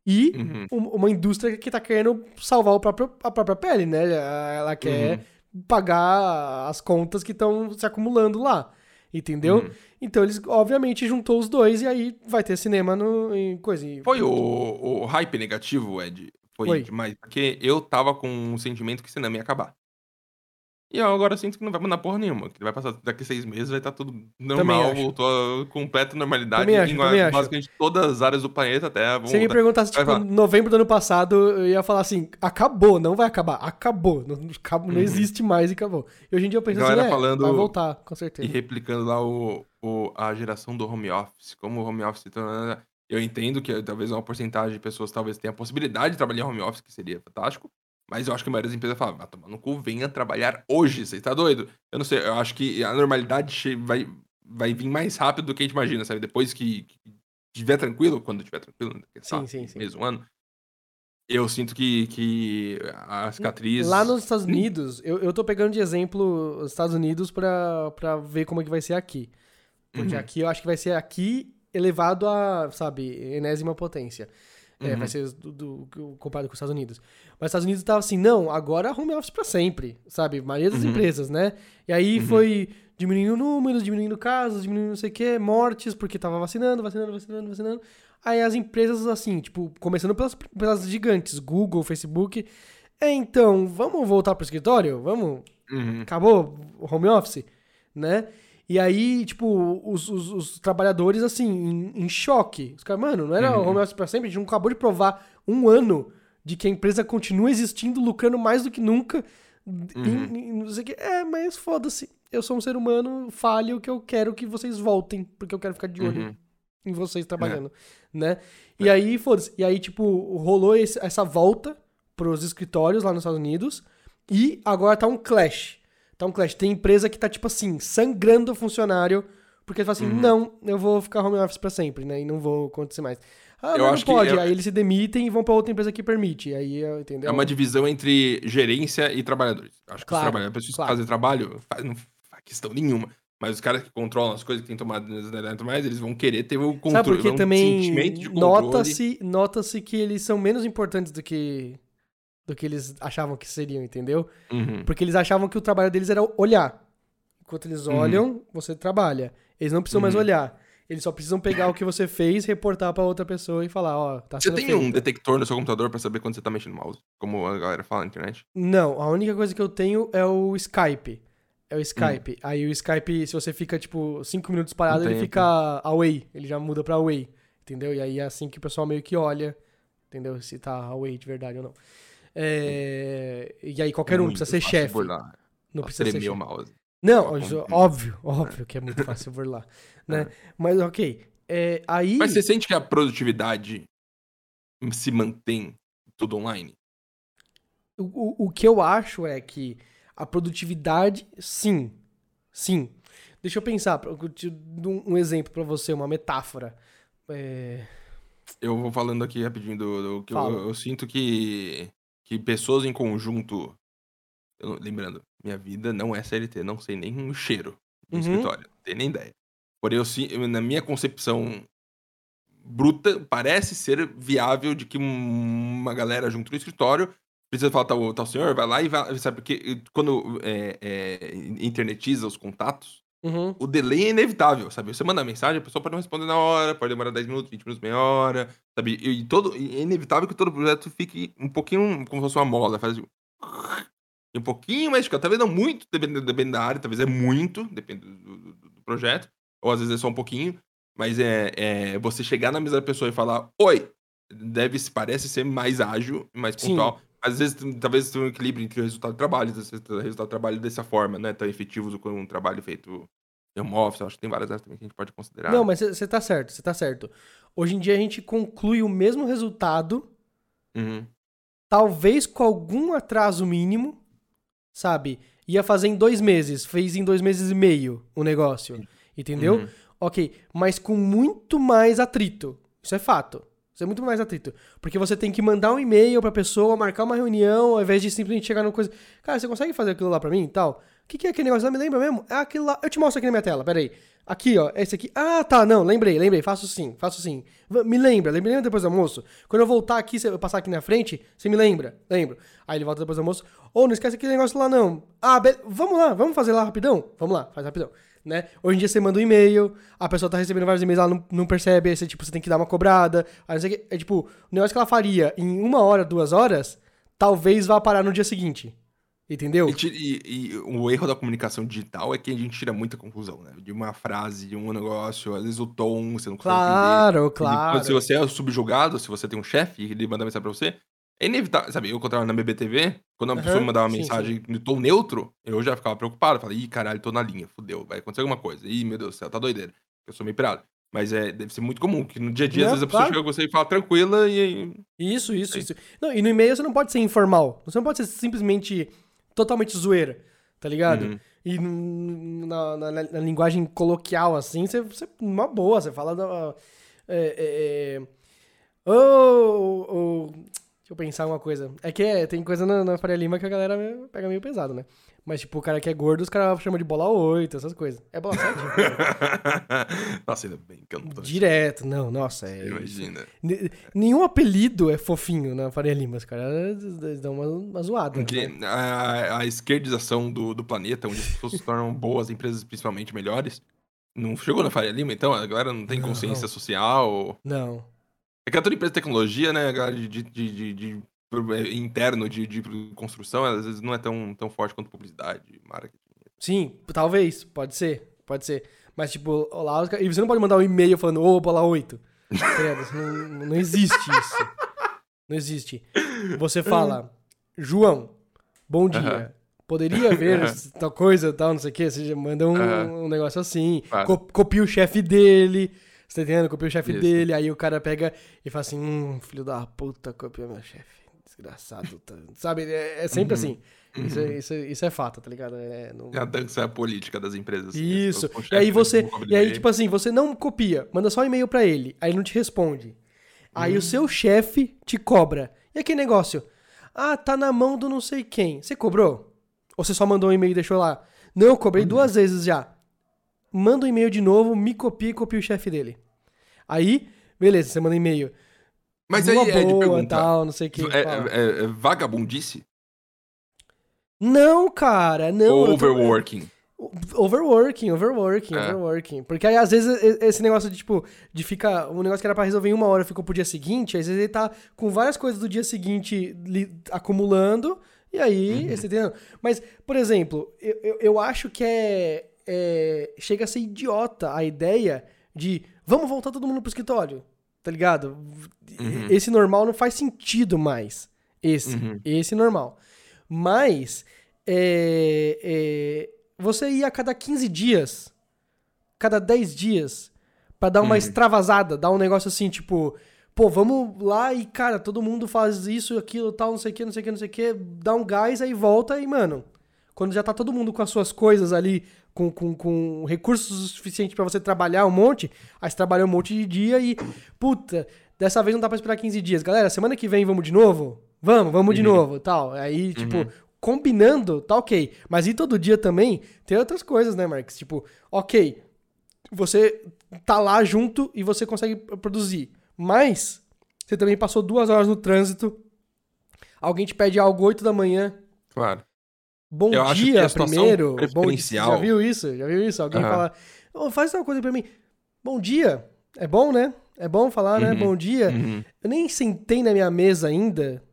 A: E
B: Uhum.
A: um- uma indústria que tá querendo salvar o próprio, a própria pele, né? Ela quer
B: Uhum.
A: pagar as contas que estão se acumulando lá. Entendeu?
B: Uhum.
A: Então eles, obviamente, juntou os dois e aí vai ter cinema no, em coisa.
B: Foi o, o hype negativo, Ed? Foi,
A: Foi.
B: demais. Porque eu tava com um sentimento que o cinema ia acabar. E eu agora sinto que não vai mudar porra nenhuma. Que vai passar daqui seis meses, vai estar tudo normal,
A: acho.
B: voltou a completa normalidade
A: Também acho,
B: em
A: também acho.
B: basicamente todas as áreas do planeta até. vão
A: Se me perguntasse, tipo, novembro do ano passado, eu ia falar assim, acabou, não vai acabar, acabou, não, acabou, não
B: Uhum.
A: existe mais e acabou. E hoje em dia eu penso
B: Galera
A: assim, é,
B: falando-
A: vai voltar, com
B: E
A: certeza.
B: replicando lá o, o- a geração do home office, como o home office Eu entendo que talvez uma porcentagem de pessoas talvez tenha a possibilidade de trabalhar home office, que seria fantástico. Mas eu acho que a maioria das empresas fala, vai tomar no cu, venha trabalhar hoje, você tá doido? Eu não sei, eu acho que a normalidade vai, vai vir mais rápido do que a gente imagina, sabe? Depois que, que tiver tranquilo, quando tiver tranquilo, né,
A: Sim,
B: sabe,
A: sim, sim.
B: mês, um ano, eu sinto que, que a cicatriz...
A: Lá nos Estados Unidos, eu, eu tô pegando de exemplo os Estados Unidos pra, pra ver como é que vai ser aqui. Porque
B: Uhum.
A: aqui eu acho que vai ser aqui elevado a, sabe, enésima potência. É,
B: Uhum.
A: vai ser do, do- do- comparado com os Estados Unidos. Mas os Estados Unidos tava assim, não, agora home office pra sempre, sabe? Maioria das
B: Uhum.
A: empresas, né? E aí
B: Uhum.
A: foi diminuindo números, diminuindo casos, diminuindo não sei o quê, mortes, porque tava vacinando, vacinando, vacinando, vacinando. Aí as empresas, assim, tipo, começando pelas, pelas gigantes, Google, Facebook. É, então, vamos voltar pro escritório? Vamos
B: Uhum.
A: acabou o home office, né? E aí, tipo, os, os- os trabalhadores, assim, em, em choque. Os caras, mano, não era
B: Uhum.
A: home office pra sempre? A gente não acabou de provar um ano de que a empresa continua existindo, lucrando mais do que nunca.
B: Uhum.
A: em- não sei o que. É, mas foda-se. Eu sou um ser humano, fale o que eu quero que vocês voltem, porque eu quero ficar de olho
B: Uhum.
A: em vocês trabalhando, né? E aí, foda-se. E aí, tipo, rolou esse- essa volta pros escritórios lá nos Estados Unidos. E agora tá um clash. Um clash. Tem empresa que tá, tipo assim, sangrando o funcionário. Porque fala assim,
B: Uhum.
A: não, eu vou ficar home office pra sempre, né? E não vou acontecer mais. Ah,
B: Eu
A: mas
B: acho
A: não
B: que
A: pode.
B: é-
A: Aí eles se demitem e vão pra outra empresa que permite. Aí, entendeu?
B: É uma divisão entre gerência e trabalhadores. Acho que
A: Claro,
B: os trabalhadores, pessoas
A: claro.
B: que fazem trabalho, faz, não faz questão nenhuma. Mas os caras que controlam as coisas, que têm tomado tudo mais, eles vão querer ter o controle.
A: Sabe porque também
B: sentimento de controle.
A: nota-se nota-se que eles são menos importantes do que do que eles achavam que seriam, entendeu?
B: Uhum.
A: Porque eles achavam que o trabalho deles era olhar. Enquanto eles olham, você trabalha. Eles não precisam mais
B: Uhum.
A: olhar. Eles só precisam pegar o que você fez, reportar pra outra pessoa e falar, ó, tá
B: Você tem
A: feito.
B: um detector no seu computador pra saber quando você tá mexendo no mouse? Como a galera fala na internet?
A: Não, a única coisa que eu tenho é o Skype. É o Skype.
B: Hum.
A: Aí o Skype, se você fica, tipo, cinco minutos parado,
B: Não
A: ele
B: tem,
A: fica away. Ele já muda pra away. Entendeu? E aí é assim que o pessoal meio que olha. Entendeu? Se tá away de verdade ou não. É, E aí qualquer um, não precisa ser chefe.
B: burlar.
A: Não precisa ser chefe.
B: o mouse.
A: Não,
B: Só
A: isso-
B: com-
A: óbvio, óbvio que é muito fácil burlar. [LAUGHS] Né? Mas ok. É, aí.
B: Mas você sente que a produtividade se mantém tudo online?
A: O, o, que eu acho é que a produtividade, sim. Sim. Deixa eu pensar, um, exemplo pra você, uma metáfora. É,
B: Eu vou falando aqui rapidinho do, do que eu, eu sinto que, que pessoas em conjunto. eu lembrando, minha vida não é CLT, não sei nem o cheiro do
A: Uhum.
B: escritório, não tenho nem ideia. Porém, eu, na minha concepção bruta, parece ser viável de que um- uma galera junto no escritório precisa falar tal, tal senhor, vai lá e vai. Sabe, porque quando é, é, internetiza os contatos,
A: uhum,
B: o delay é inevitável, sabe? Você manda mensagem, a pessoa pode não responder na hora, pode demorar 10 minutos, 20 minutos, meia hora, sabe? E, todo, é inevitável que todo projeto fique um pouquinho como se fosse uma mola, faz assim, um pouquinho mais, talvez não muito, dependendo, dependendo da área, talvez é muito, depende do, do- do projeto, ou às vezes é só um pouquinho, mas é, é você chegar na mesa da pessoa e falar, oi, deve, parece ser mais ágil mais
A: Sim.
B: Às vezes, talvez tenha um equilíbrio entre o resultado do trabalho, às vezes o resultado do trabalho dessa forma, né? Tão efetivo do que um trabalho feito em home office. Acho que tem várias áreas também que a gente pode considerar.
A: Não, mas você tá certo, você tá certo. Hoje em dia a gente conclui o mesmo resultado,
B: Uhum.
A: talvez com algum atraso mínimo, sabe? Ia fazer em dois meses, fez em dois meses e meio o negócio, entendeu?
B: Uhum.
A: Ok, mas com muito mais atrito. Isso é fato. Isso é muito mais atrito. Porque você tem que mandar um e-mail pra pessoa, marcar uma reunião, ao invés de simplesmente chegar numa coisa. Cara, você consegue fazer aquilo lá pra mim e tal? O que, que é aquele negócio? Ah, me lembra mesmo? É aquilo lá. Eu te mostro aqui na minha tela, peraí. Aqui, ó, esse aqui. Ah, tá, não, lembrei, lembrei. Faço sim, faço sim. Me lembra, lembra depois do almoço? Quando eu voltar aqui, se eu passar aqui na frente, você me lembra? Lembro. Aí ele volta depois do almoço. Ô, não esquece aquele negócio lá, não. Ah, vamos lá, vamos fazer lá rapidão? Vamos lá, faz rapidão. Né? Hoje em dia você manda um e-mail, a pessoa tá recebendo vários e-mails, ela não, não percebe, aí você, tipo, você tem que dar uma cobrada. Aí não sei o que. É tipo, o negócio que ela faria em uma hora, duas horas, talvez vá parar no dia seguinte. Entendeu?
B: E, e- e o erro da comunicação digital é que a gente tira muita conclusão, né? De uma frase, de um negócio, às vezes o tom, você não consegue entender.
A: Claro,
B: E
A: claro.
B: Se você é subjugado, se você tem um chefe e ele manda mensagem pra você, é inevitável. Sabe, eu quando eu na BBTV, quando uma
A: Aham,
B: pessoa me mandava uma
A: sim,
B: mensagem no tom neutro, eu já ficava preocupado. Falei, ih, caralho, tô na linha, fudeu, vai acontecer alguma coisa. Ih, meu Deus do céu, tá doideira. Eu sou meio pirado. Mas é, deve ser muito comum, que no dia a dia,
A: Não,
B: às vezes a pessoa chega com você e fala tranquila e aí.
A: Isso, isso,
B: Sim.
A: isso. Não, e no e-mail você não pode ser informal. Você não pode ser simplesmente totalmente zoeira, tá ligado?
B: Uhum.
A: E na, na- na- linguagem coloquial, assim, você, você uma boa, você fala da. É, é, é, ô, ô, deixa eu pensar uma coisa. É que é, tem coisa na, na Faria Lima que a galera pega meio pesado, né? Mas, tipo, o cara que é gordo, os caras chamam de bola 8, essas coisas. É bola 7? [LAUGHS]
B: Nossa, ainda bem que eu não tô.
A: Direto, não, nossa. É,
B: Imagina.
A: N- Nenhum apelido é fofinho na Faria Lima. Os caras dão uma, uma zoada.
B: Porque
A: né?
B: a, a esquerdização do, do planeta, onde as pessoas se tornam boas, empresas principalmente melhores, não chegou na Faria Lima, então a galera não tem
A: Não.
B: consciência social.
A: Não.
B: É que a toda empresa de tecnologia, né, galera de, de, de, de- é, interno de, de construção, às vezes não é tão, tão forte quanto publicidade, marketing.
A: Sim, talvez. Pode ser. Pode ser. Mas, tipo, lá os caras- E você não pode mandar um e-mail falando, ô, bola 8. Tá não, não existe isso. Não existe. Você fala, João, bom dia.
B: Aham.
A: Poderia ver tal coisa, tal, não sei o quê. Você manda um,
B: Aham.
A: um negócio assim.
B: Claro.
A: Co- copia o chefe dele. Você tá entendendo? Copia o chefe
B: Isso.
A: dele. Aí o cara pega e fala assim: hum, filho da puta, copiou meu chefe. Desgraçado. tá?" Sabe? É, é sempre
B: Uhum.
A: assim. Isso, é, isso, é- isso é fato, tá ligado? É, não-
B: É a dança política das empresas. assim,
A: Isso. E aí
B: chefe,
A: você. E aí, tipo assim, você não copia, manda só um e-mail pra ele. Aí ele não te responde. Aí o seu chefe te cobra. E aquele negócio? Ah, tá na mão do não sei quem. Você cobrou? Ou você só mandou um e-mail e deixou lá? Não, eu cobrei duas vezes já. Manda um e-mail de novo, me copia e copia o chefe dele. Aí, beleza, você manda e-mail.
B: Mas aí
A: Numa
B: é de
A: boa,
B: pergunta.
A: tal, não sei o que.
B: É, é- é vagabundice?
A: Não, cara, não.
B: Ou
A: tô-
B: overworking?
A: Overworking, overworking,
B: É.
A: overworking. Porque aí, às vezes, esse negócio de, tipo, de ficar. Um negócio que era pra resolver em uma hora ficou pro dia seguinte, às vezes ele tá com várias coisas do dia seguinte li- acumulando, e aí,
B: Uhum.
A: você entendeu? Mas, por exemplo, eu, eu, eu acho que é, é. Chega a ser idiota a ideia de vamos voltar todo mundo pro escritório. Tá ligado?
B: Uhum.
A: Esse normal não faz sentido mais. Esse.
B: Uhum.
A: Esse normal. Mas. é, é, você ir a cada 15 dias, cada 10 dias, pra dar uma
B: Uhum.
A: extravasada, dar um negócio assim, tipo, pô, vamos lá e, cara, todo mundo faz isso, aquilo, tal, não sei o que, não sei o que, não sei o que, dá um gás, aí volta e, mano, quando já tá todo mundo com as suas coisas ali, com, com, com recursos suficientes pra você trabalhar um monte, aí você trabalha um monte de dia e, puta, dessa vez não dá pra esperar 15 dias. Galera, semana que vem vamos de novo? Vamos, vamos de
B: Uhum.
A: novo, tal. Aí, tipo,
B: Uhum.
A: combinando, tá ok. Mas ir todo dia também, tem outras coisas, né, Marcos? Tipo, ok, você tá lá junto e você consegue produzir. Mas, você também passou duas horas no trânsito, alguém te pede algo 8 da manhã,
B: Claro.
A: Bom
B: Eu
A: dia primeiro. Bom dia. Já viu isso? Já viu isso? Alguém
B: Aham.
A: fala, "Ô, faz uma coisa pra mim. Bom dia. É bom, né? É bom falar, né?
B: Uhum.
A: Bom dia.
B: Uhum.
A: Eu nem sentei na minha mesa ainda.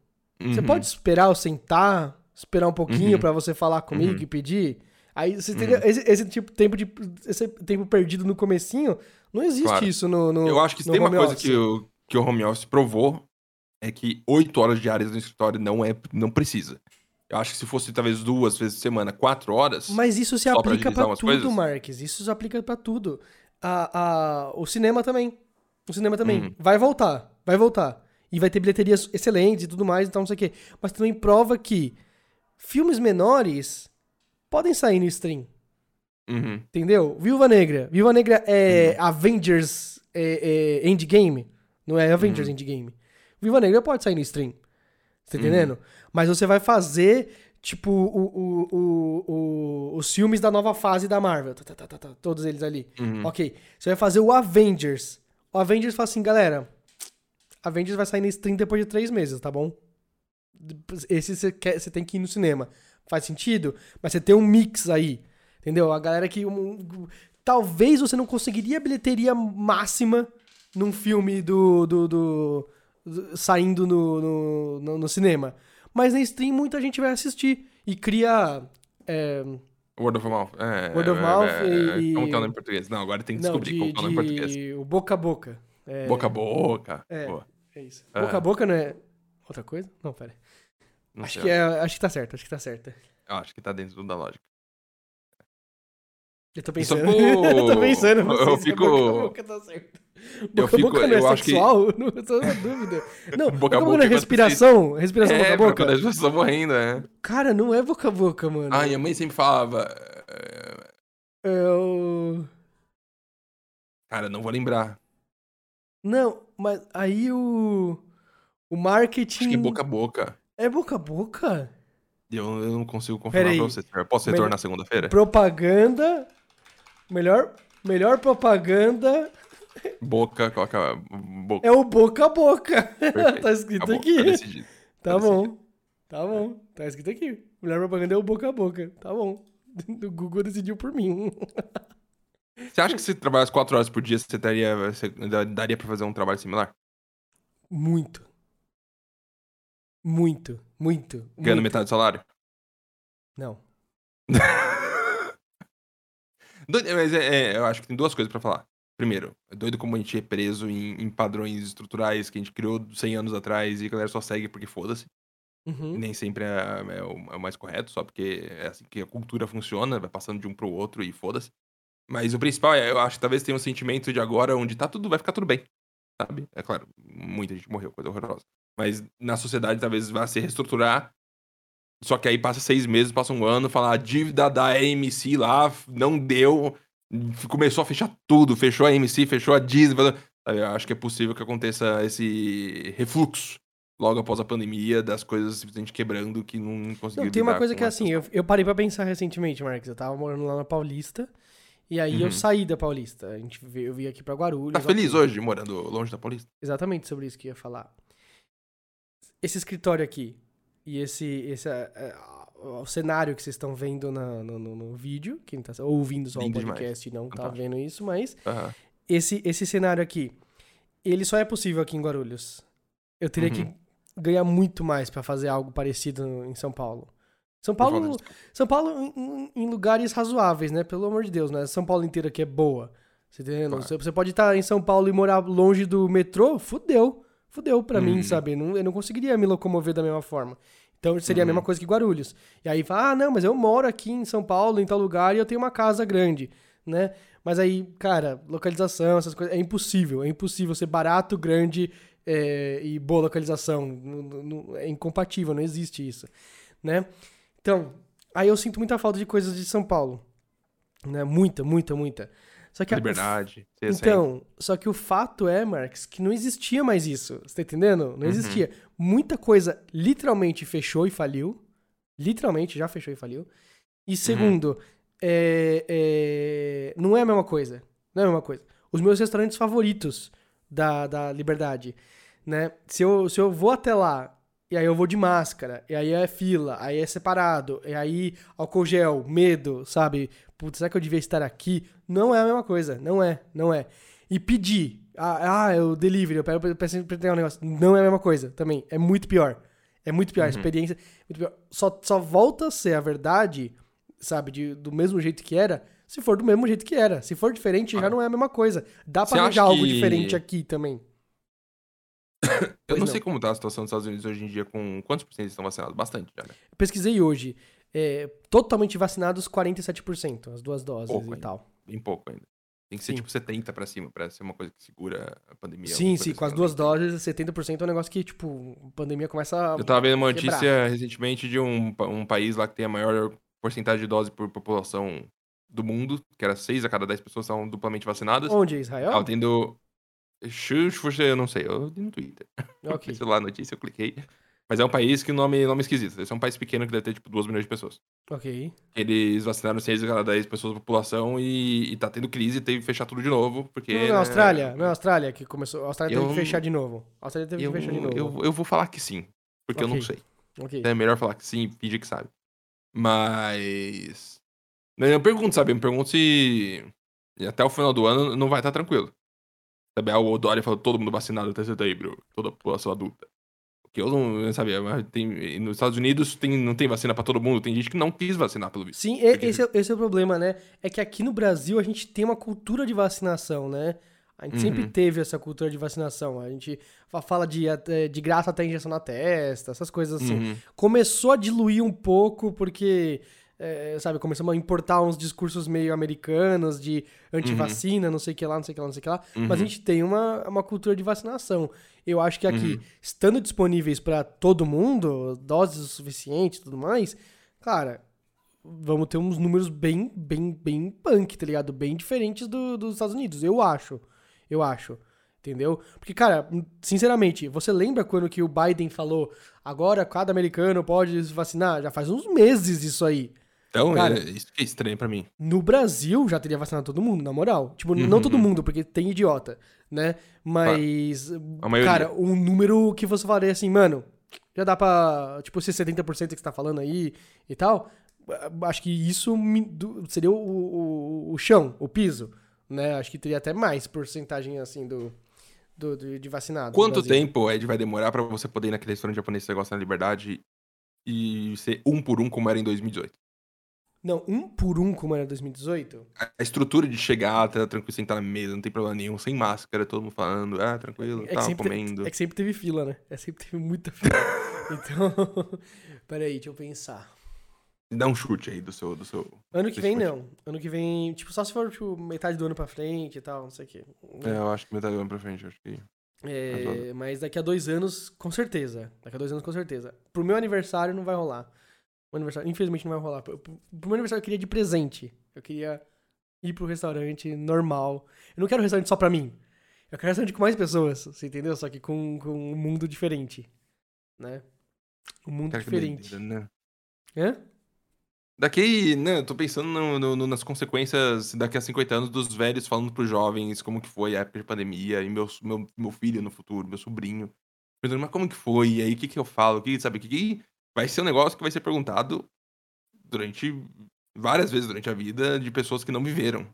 A: Você
B: Uhum.
A: pode esperar eu sentar, esperar um pouquinho
B: Uhum.
A: pra você falar comigo
B: Uhum.
A: e pedir? Aí você entendeu? Esse, esse tipo tempo de esse tempo perdido no comecinho, não existe
B: Claro.
A: isso no, no
B: Eu acho que tem uma coisa
A: office.
B: que o, que o home office provou é que oito horas diárias no escritório não é não precisa. Eu acho que se fosse talvez duas vezes por semana, quatro horas.
A: Mas isso se aplica
B: umas
A: tudo,
B: coisas?
A: Marques. Isso se aplica pra tudo. A, a, o cinema também. O cinema também.
B: Uhum.
A: Vai voltar. Vai voltar. E vai ter bilheterias excelentes e tudo mais, então não sei o quê. Mas também prova que filmes menores podem sair no stream.
B: Uhum.
A: Entendeu? Viúva Negra. Viúva Negra é Avengers é, é, Endgame. Não é Avengers
B: Uhum.
A: Endgame. Viúva Negra pode sair no stream. Tá entendendo? Mas você vai fazer, tipo, o, o, o, os filmes da nova fase da Marvel. Tá, tá, tá, tá, tá, todos eles ali.
B: Uhum.
A: Ok. Você vai fazer o Avengers. O Avengers fala assim, galera. Avengers vai sair no stream depois de três meses, tá bom? Esse você quer- você tem que ir no cinema. Faz sentido? Mas você tem um mix aí. Entendeu? A galera que. um- talvez você não conseguiria a bilheteria máxima num filme do, do- do- saindo no, no, no, no cinema. Mas na stream muita gente vai assistir. E cria. é,
B: Word of mouth. É,
A: Word of
B: é,
A: mouth
B: é,
A: e-
B: Como que é o nome em português? Não, agora tem que descobrir
A: de,
B: como que é o nome em português.
A: o boca a boca. É,
B: Boca a boca.
A: É.
B: Pô,
A: É isso.
B: É.
A: Boca a boca não é outra coisa? Não, pera.
B: não
A: Acho
B: sei,
A: que, é, acho que tá certo, acho que tá certo.
B: Eu acho que tá dentro da lógica.
A: Eu tô
B: Isso
A: pensando.
B: ficou-
A: eu tô pensando, não [LAUGHS]
B: eu
A: se
B: fico-
A: a boca a boca tá certo. Boca
B: Eu
A: a
B: fico-
A: boca não é
B: eu acho que-
A: sexual? [LAUGHS] Não, eu tô na dúvida. Não, boca a boca, não é
B: quando
A: respiração? Respiração boca
B: É,
A: a
B: porque
A: boca?
B: quando as pessoas estão morrendo, é.
A: Cara, não é boca a boca, mano.
B: Ah, minha mãe sempre falava. é,
A: É o...
B: Cara, não vou lembrar.
A: Não, mas aí o... O marketing...
B: Acho que boca a boca.
A: É boca a boca?
B: Eu, eu não consigo confirmar pra você. Eu posso retornar segunda-feira?
A: Propaganda... Melhor, melhor propaganda
B: Boca, coloca. Boca.
A: é o boca a boca. [LAUGHS] Tá escrito
B: Acabou,
A: aqui.
B: Tá decidido.
A: Tá
B: Tá
A: bom. Tá bom. Tá escrito aqui. Melhor propaganda é o boca a boca. Tá bom. [LAUGHS] O Google decidiu por mim. [LAUGHS]
B: Você acha que se trabalhasse quatro horas por dia, você, teria, você daria pra fazer um trabalho similar?
A: Muito. Muito. Muito.
B: Ganhando
A: muito.
B: metade do salário?
A: Não.
B: Doido- mas é, é, eu acho que tem duas coisas pra falar. Primeiro, é doido como a gente é preso em, em padrões estruturais que a gente criou 100 anos atrás e a galera só segue porque foda-se.
A: Uhum.
B: nem sempre é, é o, é o mais correto, só porque é assim que a cultura funciona, vai passando de um pro outro e foda-se. Mas o principal é, eu acho que talvez tenha um sentimento de agora onde tá tudo, vai ficar tudo bem. Sabe? É claro, muita gente morreu, coisa horrorosa. Mas na sociedade talvez vá se reestruturar. Só que aí passa seis meses, passa um ano, fala a dívida da AMC lá não deu. Começou a fechar tudo, fechou a AMC, fechou a Disney. Eu acho que é possível que aconteça esse refluxo logo após a pandemia das coisas simplesmente quebrando que não conseguiu
A: Não, tem uma coisa que é assim, eu, eu parei pra pensar recentemente, Marcos. Eu tava morando lá na Paulista. E aí eu
B: Uhum.
A: saí da Paulista. A gente veio, eu vim aqui pra Guarulhos.
B: Tá feliz
A: ok.
B: hoje, morando longe da Paulista?
A: Exatamente sobre isso que eu ia falar. Esse escritório aqui e esse, esse é, é, o cenário que vocês estão vendo na- no, no- no vídeo, quem tá ouvindo só o
B: Lindo demais.
A: podcast e não tá
B: Fantástico.
A: vendo isso, mas
B: Aham.
A: esse, esse cenário aqui, ele só é possível aqui em Guarulhos. Eu teria que
B: Uhum.
A: ganhar muito mais pra fazer algo parecido em São Paulo. São Paulo, São Paulo em, em- lugares razoáveis, né? Pelo amor de Deus, né? São Paulo inteira que é boa. Você tá?
B: Claro.
A: Você, você pode estar em São Paulo e morar longe do metrô, fudeu. Fudeu pra mim,
B: Uhum.
A: sabe? Não- eu não conseguiria me locomover da mesma forma. Então seria a
B: Uhum.
A: mesma coisa que Guarulhos. E aí fala, ah, não, mas eu moro aqui em São Paulo, em tal lugar, e eu tenho uma casa grande, né? Mas aí, cara, localização, essas coisas, é impossível. É impossível ser barato, grande é, e boa localização. Não- não- é incompatível, não existe isso, né? Então, aí eu sinto muita falta de coisas de São Paulo. Né? Muita, muita, muita. Só que a-
B: Liberdade. assim.
A: então, só que o fato é, Marx, que não existia mais isso. Você tá entendendo?
B: Uhum.
A: Não existia. Muita coisa literalmente fechou e faliu. Literalmente já fechou e faliu.
B: Uhum.
A: E segundo, é- é, não é a mesma coisa. Não é a mesma coisa. Os meus restaurantes favoritos da, da Liberdade, né? Se eu, se eu vou até lá, e aí eu vou de máscara, e aí é fila, aí é separado, e aí álcool gel, medo, sabe? Putz, será que eu devia estar aqui? Não é a mesma coisa. Não é, não é. E pedir. Ah, ah eu delivery, eu peço pra pegar um negócio. Não é a mesma coisa também. É muito pior. É muito pior. A experiência muito pior. Só, só volta a ser a verdade, sabe, de, do mesmo jeito que era, se for do mesmo jeito que era. Se for diferente, já
B: Ah.
A: não é a mesma coisa. Dá pra arranjar algo
B: que-
A: diferente aqui também.
B: Eu não,
A: não.
B: sei como tá a situação dos Estados Unidos hoje em dia, com quantos por cento estão vacinados? Bastante já, né?
A: Pesquisei hoje. É, totalmente vacinados, 47%, as duas doses
B: Pouco
A: e
B: ainda.
A: tal.
B: Bem pouco ainda. Tem que ser
A: Sim.
B: tipo 70 pra cima, pra ser uma coisa que segura a pandemia.
A: sim, sim, com as
B: assim,
A: duas
B: realmente.
A: doses, 70% é um negócio que, tipo, a pandemia começa a.
B: Eu tava vendo uma
A: quebrar.
B: notícia recentemente de um, um país lá que tem a maior porcentagem de dose por população do mundo, que era 6 a cada 10 pessoas estavam duplamente vacinadas.
A: Onde? Israel?
B: Tava tendo. Eu não sei, eu vi no Twitter.
A: Ok. [LAUGHS]
B: Sei lá a notícia, eu cliquei. Mas é um país que o nome, nome é esquisito. Esse é um país pequeno que deve ter, tipo, 2 milhões de pessoas.
A: Ok.
B: Eles vacinaram 6 a cada 10 pessoas da população e, e tá tendo crise e teve que fechar tudo de novo, porque...
A: Não,
B: né,
A: na Austrália, não é a Austrália que começou. A Austrália teve
B: Eu-
A: que fechar de novo. A Austrália teve
B: Eu,
A: que fechar de novo.
B: eu, eu vou falar que sim, porque eu não sei.
A: Ok.
B: É melhor falar que sim e fingir que sabe. Mas... Eu me pergunto, sabe? Eu me pergunto se até o final do ano não vai estar tranquilo. Sabe, ah, o Dória falou todo mundo vacinado até setembro, toda a população adulta. Porque eu não sabia, mas tem, nos Estados Unidos tem, não tem vacina pra todo mundo, tem gente que não quis vacinar, pelo visto.
A: Sim, esse é, esse é o problema, né? É que aqui no Brasil a gente tem uma cultura de vacinação, né? A gente sempre
B: Uhum.
A: teve essa cultura de vacinação. A gente fa- fala de, até- de graça até injeção na testa, essas coisas assim.
B: Uhum.
A: Começou a diluir um pouco porque, é, sabe, começamos a importar uns discursos meio americanos de antivacina, não sei o que lá, não sei o que lá, não sei o que lá. Mas a
B: Uhum.
A: gente tem uma, uma cultura de vacinação. Eu acho que aqui,
B: Uhum.
A: estando disponíveis pra todo mundo, doses o suficiente e tudo mais, cara, vamos ter uns números bem, bem, bem punk, tá ligado? Bem diferentes do- dos Estados Unidos, eu acho. Eu acho. Entendeu? Porque, cara, sinceramente, você lembra quando que o Biden falou agora cada americano pode se vacinar? Já faz uns meses isso aí.
B: Então,
A: Cara-
B: é, isso que é estranho pra mim.
A: No Brasil já teria vacinado todo mundo, na moral. Tipo, não
B: Uhum.
A: todo mundo, porque tem idiota, né? Mas,
B: A maioria.
A: cara, um número que você falaria assim, mano, já dá pra, tipo, ser 70% que você tá falando aí e tal. Acho que isso do- seria o, o, o chão, o piso, né? Acho que teria até mais porcentagem, assim, do, do, de, de vacinado.
B: Quanto tempo, Ed, vai demorar pra você poder ir naquele restaurante japonês que você gosta na liberdade e ser um por um como era em 2018?
A: Não, um por um, como era 2018,
B: A estrutura de chegar, tá tranquilo, sentar na mesa, não tem problema nenhum, sem máscara, todo mundo falando, ah, tranquilo,
A: É
B: tá, comendo.
A: é que sempre teve fila, né? É sempre teve muita fila. [LAUGHS] então, [LAUGHS] peraí, deixa eu pensar.
B: Dá um chute aí do seu. Do seu...
A: Ano que vem,
B: foi-
A: não. Ano que vem, tipo, só se for tipo, metade do ano pra frente e tal, não sei o quê.
B: É, eu acho que metade do ano pra frente, eu acho que.
A: É, mas daqui a dois anos, com certeza. Daqui a dois anos, com certeza. Pro meu aniversário, não vai rolar. Meu aniversário, infelizmente, não vai rolar. Pro, meu aniversário, eu queria de presente. Eu queria ir pro restaurante normal. Eu não quero um restaurante só pra mim. Eu quero restaurante com mais pessoas, você entendeu? Só que com, com um mundo diferente, né? Um mundo
B: Cara,
A: diferente.
B: né?
A: Hã?
B: Daqui, né, eu tô pensando no- no- nas consequências daqui a 50 anos dos velhos falando pros jovens como que foi a época de pandemia e meu, meu, meu filho no futuro, meu sobrinho. Mas como que foi? E aí, o que que eu falo? O que, sabe, o que que vai ser um negócio que vai ser perguntado durante, várias vezes durante a vida de pessoas que não viveram.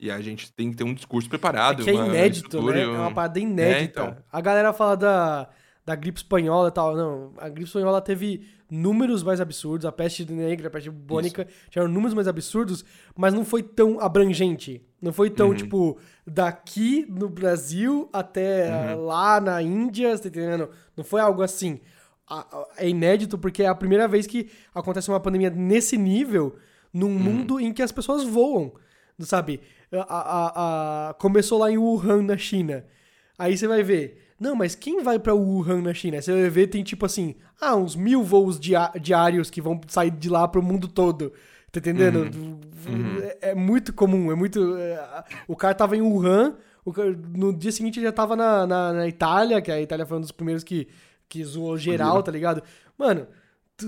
B: E a gente tem que ter um discurso preparado.
A: É que é inédito, né? É
B: um-
A: uma parada inédita.
B: então.
A: A galera fala da, da gripe espanhola e tal. Não, a gripe espanhola teve números mais absurdos. A peste negra, a peste bubônica tiveram números mais absurdos, mas não foi tão abrangente. Não foi tão,
B: Uhum.
A: tipo, daqui no Brasil até
B: Uhum.
A: lá na Índia, você tá entendendo? Não foi algo assim. É inédito porque é a primeira vez que acontece uma pandemia nesse nível num
B: Uhum.
A: mundo em que as pessoas voam. Sabe? A- a- a- começou lá em Wuhan, na China. Aí você vai ver. Não, mas quem vai pra Wuhan, na China? Você vai ver, tem tipo assim, ah, uns mil voos diários que vão sair de lá pro mundo todo. Tá entendendo?
B: Uhum.
A: É, é muito comum, é muito. é, o cara tava em Wuhan, o no dia seguinte ele já tava na, na, na Itália, que a Itália foi um dos primeiros que, que zoou geral, tá ligado? Mano. tu-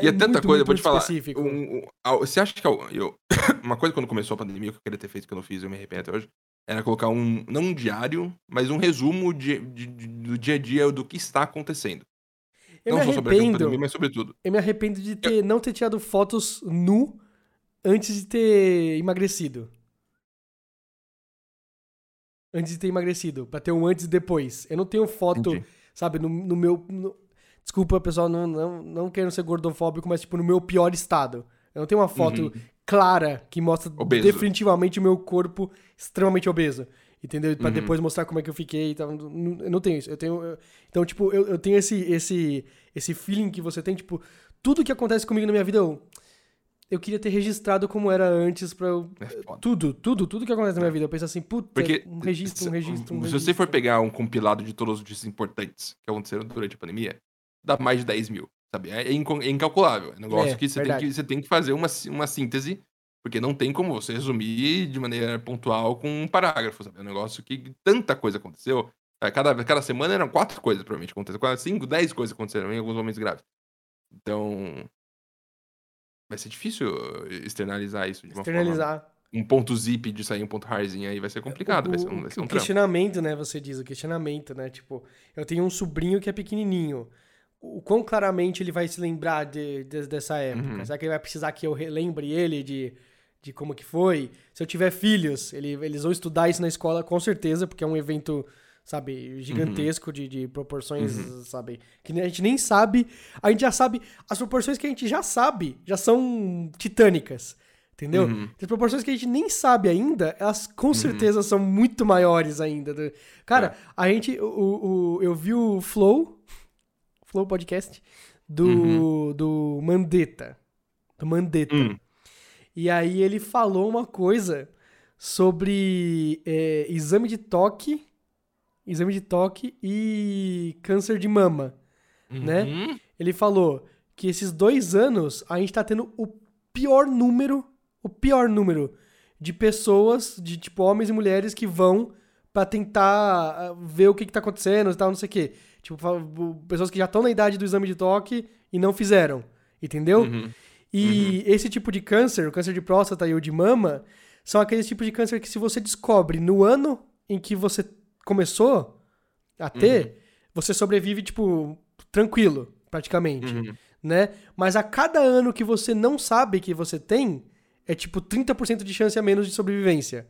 B: E é tanta
A: muito,
B: coisa,
A: muito,
B: eu vou te falar. um- um- ah, você acha que eu, eu- [COUGHS] uma coisa quando começou a pandemia que eu queria ter feito que eu não fiz, eu me arrependo até hoje, era colocar um, não um diário, mas um resumo de, de- de- do dia a dia do que está acontecendo.
A: Eu
B: não
A: me
B: só sobre a
A: arrependo.
B: pandemia, mas sobre tudo.
A: Eu me arrependo de ter, não ter tirado fotos nu antes de ter emagrecido. Antes de ter emagrecido, pra ter um antes e depois. Eu não tenho foto,
B: Entendi.
A: Sabe, no, no meu. no- Desculpa, pessoal, não, não, não quero ser gordofóbico, mas, tipo, no meu pior estado. Eu não tenho uma foto
B: Uhum.
A: clara que mostra
B: Obeso.
A: definitivamente o meu corpo extremamente obeso. Entendeu? Pra
B: Uhum.
A: depois mostrar como é que eu fiquei e tal. Não- Eu não tenho isso. Eu tenho. eu- então, tipo, eu, eu tenho esse, esse, esse feeling que você tem, tipo, tudo que acontece comigo na minha vida, eu, eu queria ter registrado como era antes eu.
B: É.
A: Tudo, tudo, tudo que acontece na minha vida. Eu penso assim, puta,
B: Porque
A: um registro, um
B: se-
A: registro, um
B: se
A: registro.
B: você for pegar um compilado de todos os notícias importantes que aconteceram durante a pandemia, dá mais de 10 mil, sabe? É, inco- é incalculável. É um negócio
A: É,
B: que, você tem que você tem que fazer uma, uma síntese, porque não tem como você resumir de maneira pontual com um parágrafo, sabe? É um negócio que tanta coisa aconteceu. É, Cada, cada semana eram quatro coisas, provavelmente, aconteceram. Cinco, dez coisas aconteceram em alguns momentos graves. Então. Vai ser difícil uh, externalizar isso de uma forma.
A: Externalizar.
B: Um ponto zip de sair um ponto harzinho aí vai ser complicado. vai ser um, vai ser
A: o
B: um trampo.
A: questionamento, né? Você diz, o questionamento, né? Tipo, eu tenho um sobrinho que é pequenininho. O quão claramente ele vai se lembrar de, de- dessa época?
B: Uhum.
A: Será que ele vai precisar que eu relembre ele de, de como que foi? Se eu tiver filhos, ele- eles vão estudar isso na escola com certeza, porque é um evento, sabe, gigantesco de, de proporções,
B: Uhum.
A: sabe? Que a gente nem sabe. A gente já sabe. As proporções que a gente já sabe já são titânicas. Entendeu?
B: Uhum.
A: As proporções que a gente nem sabe ainda, elas com certeza são muito maiores ainda. Cara,
B: É.
A: a gente. O, o- eu vi o Flow, Flow Podcast, do,
B: Uhum.
A: do Mandetta. Do Mandetta.
B: Hum.
A: E aí ele falou uma coisa sobre é, exame de toque, exame de toque e câncer de mama. Né?
B: Uhum.
A: Ele falou que esses dois anos a gente tá tendo o pior número, o pior número de pessoas, de tipo homens e mulheres que vão pra tentar ah, ver o que, que tá acontecendo e tal, não sei o quê. Tipo, pessoas que já estão na idade do exame de toque e não fizeram. Entendeu?
B: Uhum.
A: E esse tipo de câncer, o câncer de próstata e o de mama, são aqueles tipos de câncer que se você descobre no ano em que você começou a ter, você sobrevive, tipo, tranquilo, praticamente,
B: Uhum.
A: né? Mas a cada ano que você não sabe que você tem, é tipo 30% de chance a menos de sobrevivência.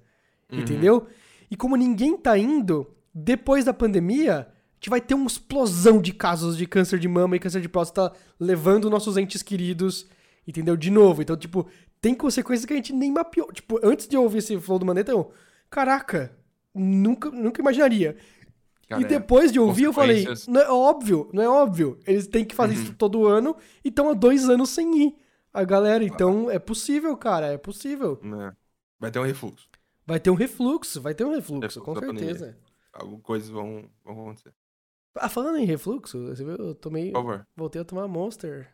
B: Uhum.
A: Entendeu? E como ninguém tá indo, depois da pandemia, a gente vai ter uma explosão de casos de câncer de mama e câncer de próstata levando nossos entes queridos, entendeu? De novo. Então, tipo, tem consequências que a gente nem mapeou. Tipo, antes de eu ouvir esse flow do Maneta, eu, caraca, nunca, nunca imaginaria.
B: Cara,
A: e depois de ouvir, eu falei, não é óbvio, não é óbvio. Eles têm que fazer
B: Uhum.
A: isso todo ano e estão há dois anos sem ir. A galera, então é possível, cara, é possível.
B: É. Vai ter um refluxo.
A: Vai ter um refluxo, vai ter um refluxo,
B: Refluxo
A: com certeza.
B: Algumas coisas vão, vão acontecer.
A: Ah, falando em refluxo, você viu? Eu tomei. Voltei a tomar Monster.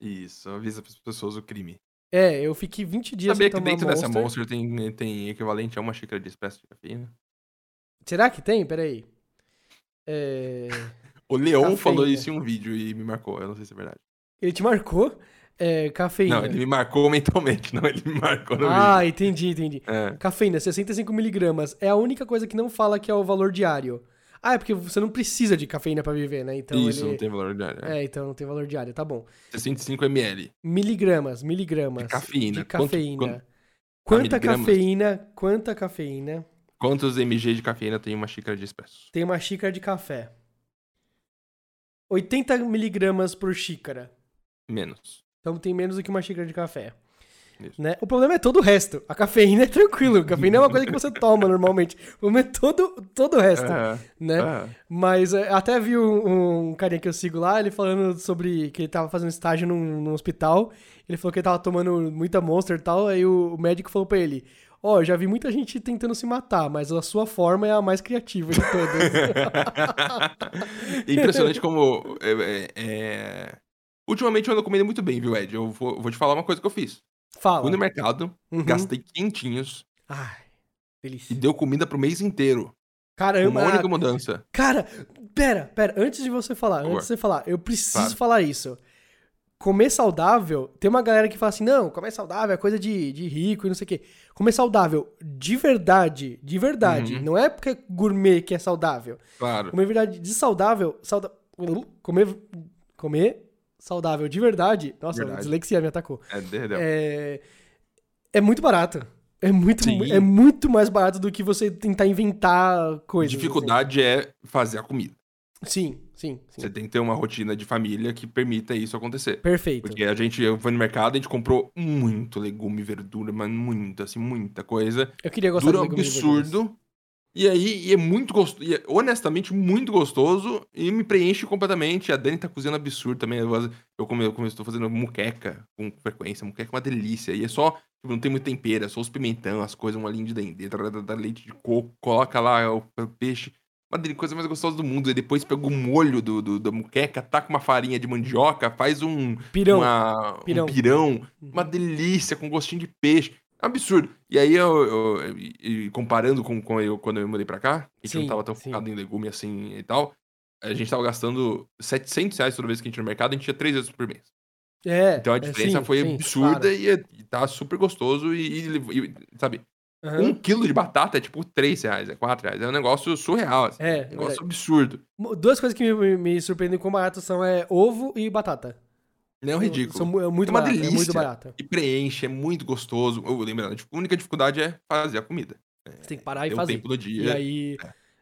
B: Isso, avisa para as pessoas o crime.
A: É, eu fiquei 20 dias
B: Sabia
A: sem
B: que
A: tomar
B: dentro
A: Monster.
B: dessa Monster tem, tem equivalente a uma xícara de expresso de cafeína?
A: Será que tem? Peraí. É...
B: O Leon falou isso em um vídeo e me marcou. Eu não sei se é verdade.
A: Ele te marcou? É, cafeína.
B: Não, ele me marcou mentalmente, [LAUGHS] não, ele me marcou no
A: Ah, entendi, entendi.
B: vídeo. É.
A: Cafeína, 65mg. É a única coisa que não fala que é o valor diário. Ah, é porque você não precisa de cafeína pra viver, né? Então
B: isso,
A: ele...
B: não tem valor diário. É.
A: É, então não tem valor diário, tá bom.
B: 65 ml.
A: Miligramas, miligramas.
B: De cafeína.
A: De
B: Quanto-
A: cafeína.
B: quanto-
A: Quanta
B: miligramas?
A: cafeína, quanta cafeína
B: Quantos mg de cafeína tem uma xícara de espresso?
A: tem uma xícara de café? 80 miligramas por xícara.
B: Menos.
A: Então tem menos do que uma xícara de café. Né? O problema é todo o resto. A cafeína é tranquilo. A cafeína é uma coisa que você toma normalmente. O problema é todo, todo o resto. Né? Mas é, até vi um, um carinha que eu sigo lá, ele falando sobre que ele tava fazendo estágio num, num hospital. Ele falou que ele tava tomando muita Monster e tal. Aí o, o médico falou pra ele: Ó, eu já vi muita gente tentando se matar, mas a sua forma é a mais criativa de todas. [LAUGHS]
B: Impressionante como. é, é, é... Ultimamente eu ando comendo muito bem, viu, Ed? Eu vou, vou te falar uma coisa que eu fiz.
A: Fala.
B: Fui no mercado,
A: Uhum.
B: gastei quinhentinhos
A: Ai,
B: e
A: delícia.
B: deu comida pro mês inteiro.
A: Caramba.
B: Uma única mudança.
A: Cara, pera, pera, antes de você falar, antes de você falar, eu preciso
B: Claro.
A: falar isso. Comer saudável, tem uma galera que fala assim, não, comer saudável é coisa de, de rico e não sei o quê. Comer saudável, de verdade, de verdade,
B: Uhum.
A: não é porque é gourmet que é saudável.
B: Claro.
A: Comer verdade de saudável, sauda... comer, comer saudável de verdade, nossa, a
B: Verdade.
A: dislexia me atacou.
B: É, derreteu.
A: É, é muito barato. É muito,
B: Sim.
A: é muito mais barato do que você tentar inventar coisas.
B: Dificuldade é fazer a comida.
A: assim. Sim, sim, sim.
B: Você tem que ter uma rotina de família que permita isso acontecer.
A: Perfeito.
B: Porque a gente fui no mercado, a gente comprou muito legume, verdura, mas muito, assim, muita coisa.
A: Eu queria gostar
B: Dura
A: de e verduras.
B: absurdo. E aí, e é muito gostoso, é honestamente muito gostoso e me preenche completamente. A Dani tá cozinhando absurdo também. Eu, come, eu estou fazendo muqueca com frequência. Muqueca é uma delícia. E é só, tipo, não tem muito tempero, é só os pimentão, as coisas, uma linha de dendê, leite de coco, coloca lá o peixe. Uma coisa mais gostosa do mundo. E depois pega o molho do, do- da muqueca, taca uma farinha de mandioca, faz um,
A: Pirão.
B: uma-
A: Pirão.
B: um pirão, uma delícia, com gostinho de peixe. É absurdo. E aí, eu, eu- e- e comparando com, com eu, quando eu mudei pra cá, a gente
A: Sim,
B: não tava tão
A: sim.
B: focado em legume assim e tal, a gente tava gastando 700 reais toda vez que a gente ia no mercado, a gente ia três vezes por mês.
A: É.
B: Então a
A: é,
B: diferença
A: sim,
B: foi absurda
A: claro.
B: e, é- e tá super gostoso e, e- e, sabe,
A: Aham.
B: um quilo de batata é tipo 3 reais, é 4 reais. É um negócio surreal, assim,
A: É,
B: um negócio
A: verdade.
B: absurdo.
A: Duas coisas que me, me surpreendem com barato são é, ovo e batata.
B: Não é um ridículo.
A: São é muito
B: É uma
A: barato, é muito
B: delícia.
A: barato.
B: E preenche, é muito gostoso. Eu lembrando, a única dificuldade é fazer a comida.
A: Você tem que parar e
B: o
A: fazer.
B: tempo do
A: E
B: dia.
A: aí,